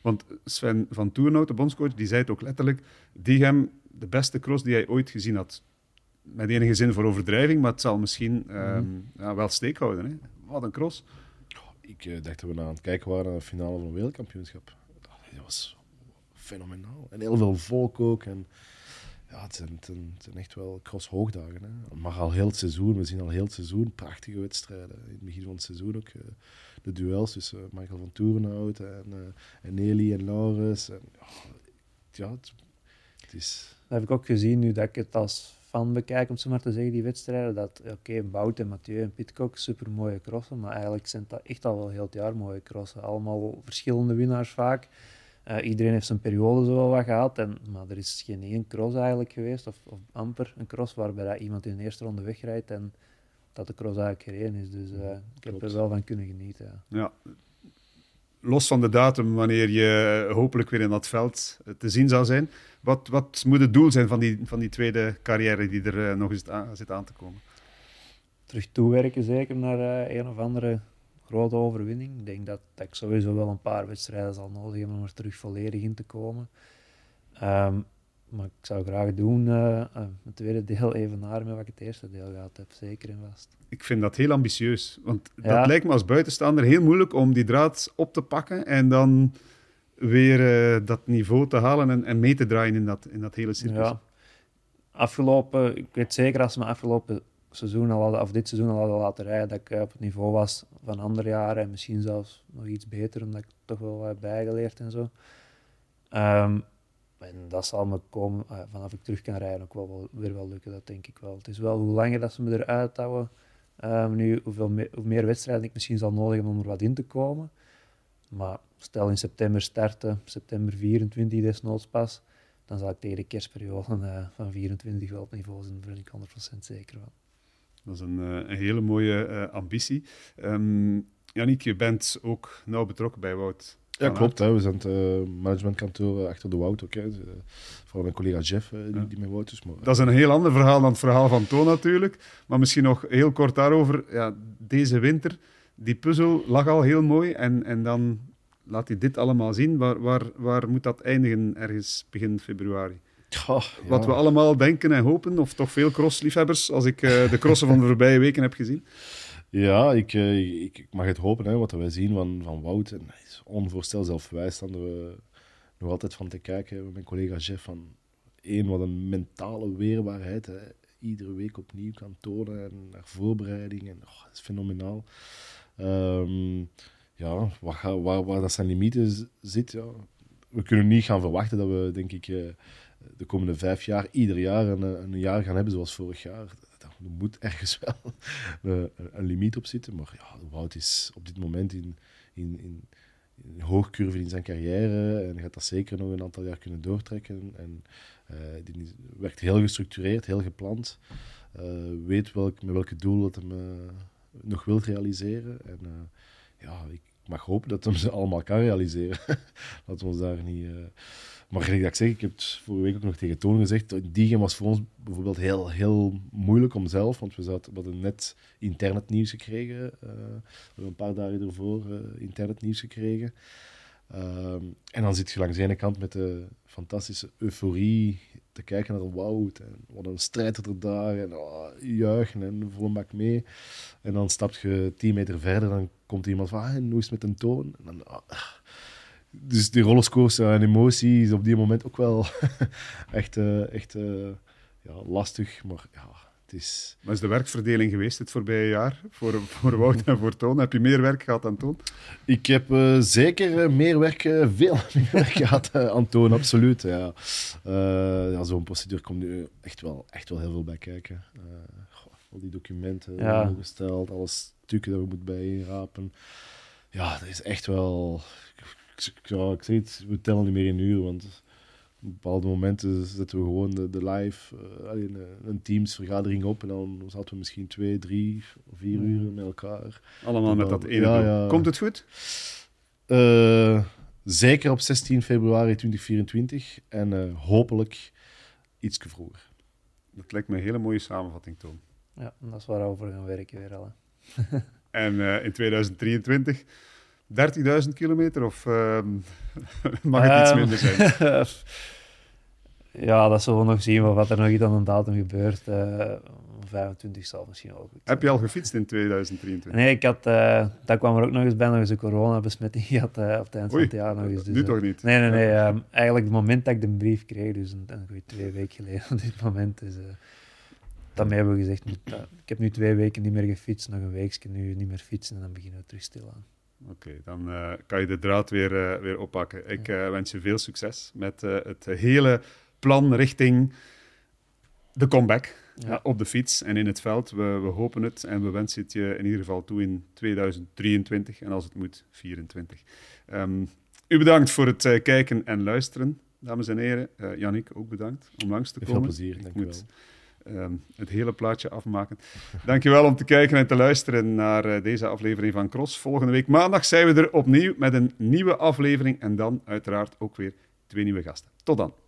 [SPEAKER 1] Want Sven van Toernout, de bondscoach, die zei het ook letterlijk, Diegem, de beste cross die hij ooit gezien had. Met enige zin voor overdrijving, maar het zal misschien mm -hmm. wel steek houden. Hè? Wat een cross.
[SPEAKER 3] Ik dacht dat we aan het kijken waren naar de finale van een wereldkampioenschap dat was fenomenaal. En heel veel volk ook. En ja, het zijn, het zijn, echt wel cross-hoogdagen. Hè. Maar al heel het seizoen, we zien al heel het seizoen prachtige wedstrijden. In het begin van het seizoen ook uh, de duels tussen Michael van Toerenhout en, uh, en Nelly en Laurens. En, ja, het, het, is...
[SPEAKER 2] Dat heb ik ook gezien nu dat ik het als fan bekijk, om zo maar te zeggen, die wedstrijden. Dat, oké, okay, Bout en Mathieu en Pitcock, super mooie crossen. Maar eigenlijk zijn dat echt al wel heel het jaar mooie crossen. Allemaal verschillende winnaars vaak. Uh, iedereen heeft zijn periode zo wel wat gehad, en, maar er is geen één cross eigenlijk geweest, of, of amper een cross, waarbij dat iemand in de eerste ronde wegrijdt en dat de cross eigenlijk gereden is. Dus uh, ik heb er wel van kunnen genieten.
[SPEAKER 1] Ja. ja. Los van de datum, wanneer je hopelijk weer in dat veld te zien zal zijn, wat, wat moet het doel zijn van die, van die tweede carrière die er uh, nog eens aan, zit aan te komen?
[SPEAKER 2] Terug toewerken zeker naar een of andere grote overwinning. Ik denk dat, dat, ik sowieso wel een paar wedstrijden zal nodig hebben om er terug volledig in te komen. Um, maar ik zou graag doen, uh, het tweede deel evenaren met wat ik het eerste deel gehad heb, zeker en vast.
[SPEAKER 1] Ik vind dat heel ambitieus, want dat lijkt me als buitenstaander heel moeilijk om die draad op te pakken en dan weer uh, dat niveau te halen en, en, mee te draaien in dat, in dat hele circus. Ja.
[SPEAKER 2] Afgelopen, ik weet zeker als we afgelopen seizoen al hadden, of dit seizoen al hadden laten rijden, dat ik eh, op het niveau was van andere jaren en misschien zelfs nog iets beter, omdat ik toch wel heb bijgeleerd en zo. Um, en dat zal me komen, uh, vanaf ik terug kan rijden, ook wel, weer wel lukken, dat denk ik wel. Het is wel hoe langer dat ze me eruit houden, um, nu, hoeveel hoe meer wedstrijden ik misschien zal nodig hebben om er wat in te komen. Maar stel in september starten, september 24 desnoods pas, dan zal ik tegen de kerstperiode uh, van 24 wel op niveau zijn, daar ben ik 100% zeker van.
[SPEAKER 1] Dat is een, eh, een hele mooie uh, ambitie. Um, Yannick, je bent ook nauw betrokken bij Wout.
[SPEAKER 3] Ja, klopt. Hè. We zijn het uh, managementkantoor achter de Wout ook. Hè. Vooral mijn collega Jeff, die, ja. die met Wout is. Maar,
[SPEAKER 1] dat is een heel ander verhaal dan het verhaal van Toon natuurlijk. Maar misschien nog heel kort daarover. Ja, deze winter, die puzzel lag al heel mooi. En, en dan laat hij dit allemaal zien. Waar, waar, waar moet dat eindigen ergens begin februari? Wat we allemaal denken en hopen, of toch veel crossliefhebbers, als ik uh, de crossen van de voorbije weken heb gezien?
[SPEAKER 3] Ja, ik, uh, ik, ik, mag het hopen, hè, wat wij zien van, van Wout. En hij is onvoorstelbaar wij staan er nog altijd van te kijken. Met mijn collega Jeff van één, wat een mentale weerbaarheid. Hè. Iedere week opnieuw kan tonen en naar voorbereiding. En, oh, dat is fenomenaal. Um, ja, waar, waar, waar dat zijn limieten zit, ja. we kunnen niet gaan verwachten dat we, denk ik, uh, de komende vijf jaar ieder jaar een, een jaar gaan hebben zoals vorig jaar. Er moet ergens wel een, een limiet op zitten. Maar ja, Wout is op dit moment in, in, in, in hoogcurve in zijn carrière en gaat dat zeker nog een aantal jaar kunnen doortrekken. En uh, die werkt heel gestructureerd, heel gepland. Uh, weet welk, met welke doel dat hem nog wil realiseren. En ja, ik mag hopen dat hem ze allemaal kan realiseren. dat we ons daar niet... Maar gelijk dat ik zeg, ik heb het vorige week ook nog tegen Toon gezegd, die game was voor ons bijvoorbeeld heel, heel moeilijk om zelf, want we, zaten, we hadden net internetnieuws gekregen. Uh, we hebben een paar dagen ervoor uh, internetnieuws gekregen. Um, en dan zit je langs de ene kant met de fantastische euforie te kijken naar Wout. En wat een strijd er daar. En oh, juichen en volle bak mee. En dan stap je tien meter verder. Dan komt iemand van, ah, hoe is het met een toon? En dan, oh, dus die rollercoaster en emotie is op die moment ook wel echt, uh, echt uh, ja, lastig. Maar ja, het is...
[SPEAKER 1] Maar is de werkverdeling geweest het voorbije jaar voor, voor Wout en voor Toon? Heb je meer werk gehad dan Toon?
[SPEAKER 3] Ik heb uh, zeker meer werk, veel meer werk gehad aan Toon, absoluut. Ja. ja, Zo'n procedure komt nu echt wel, echt wel heel veel bij kijken. Goh, al die documenten ja. gesteld, alle stukken dat we moeten bijrapen. Ja, dat is echt wel ja, ik zeg het, we tellen niet meer in uur, want op bepaalde momenten zetten we gewoon de, de live, uh, een, een Teams-vergadering op en dan zaten we misschien twee, drie, vier uur met elkaar.
[SPEAKER 1] Allemaal met dat ene ja, ja, Komt het goed?
[SPEAKER 3] Uh, zeker op 16 februari 2024 en uh, hopelijk iets vroeger.
[SPEAKER 1] Dat lijkt me een hele mooie samenvatting, Toon.
[SPEAKER 2] Ja, dat is waarover we gaan werken weer al.
[SPEAKER 1] en in 2023 30.000 kilometer of uh, mag het iets ehm, minder zijn?
[SPEAKER 2] ja, dat zullen we nog zien wat er nog iets aan een datum gebeurt. Uh, 25 zal misschien goed
[SPEAKER 1] Heb je al gefietst in 2023?
[SPEAKER 2] Nee, ik had, uh, dat kwam er ook nog eens bij, nog eens een coronabesmetting gehad uh, op het eind van het jaar. Nog eens,
[SPEAKER 1] dus, nu toch niet?
[SPEAKER 2] Nee, nee, nee. Uh, eigenlijk het moment dat ik de brief kreeg, dus een, een goede twee weken geleden op dit moment. Dus, daarmee hebben we gezegd, ik heb nu twee weken niet meer gefietst, nog een weekje nu niet meer fietsen en dan beginnen we terug stil aan.
[SPEAKER 1] Oké, dan uh, kan je de draad weer, uh, weer oppakken. Ik uh, wens je veel succes met het hele plan richting de comeback ja. op de fiets en in het veld. We, we, hopen het en we wensen het je in ieder geval toe in 2023 en als het moet 2024. Um, u bedankt voor het kijken en luisteren, dames en heren. Jannik, ook bedankt om langs te komen.
[SPEAKER 3] Veel plezier, dank u wel.
[SPEAKER 1] Um, het hele plaatje afmaken. Dankjewel om te kijken en te luisteren naar uh, deze aflevering van Cross. Volgende week maandag zijn we er opnieuw met een nieuwe aflevering en dan uiteraard ook weer twee nieuwe gasten. Tot dan.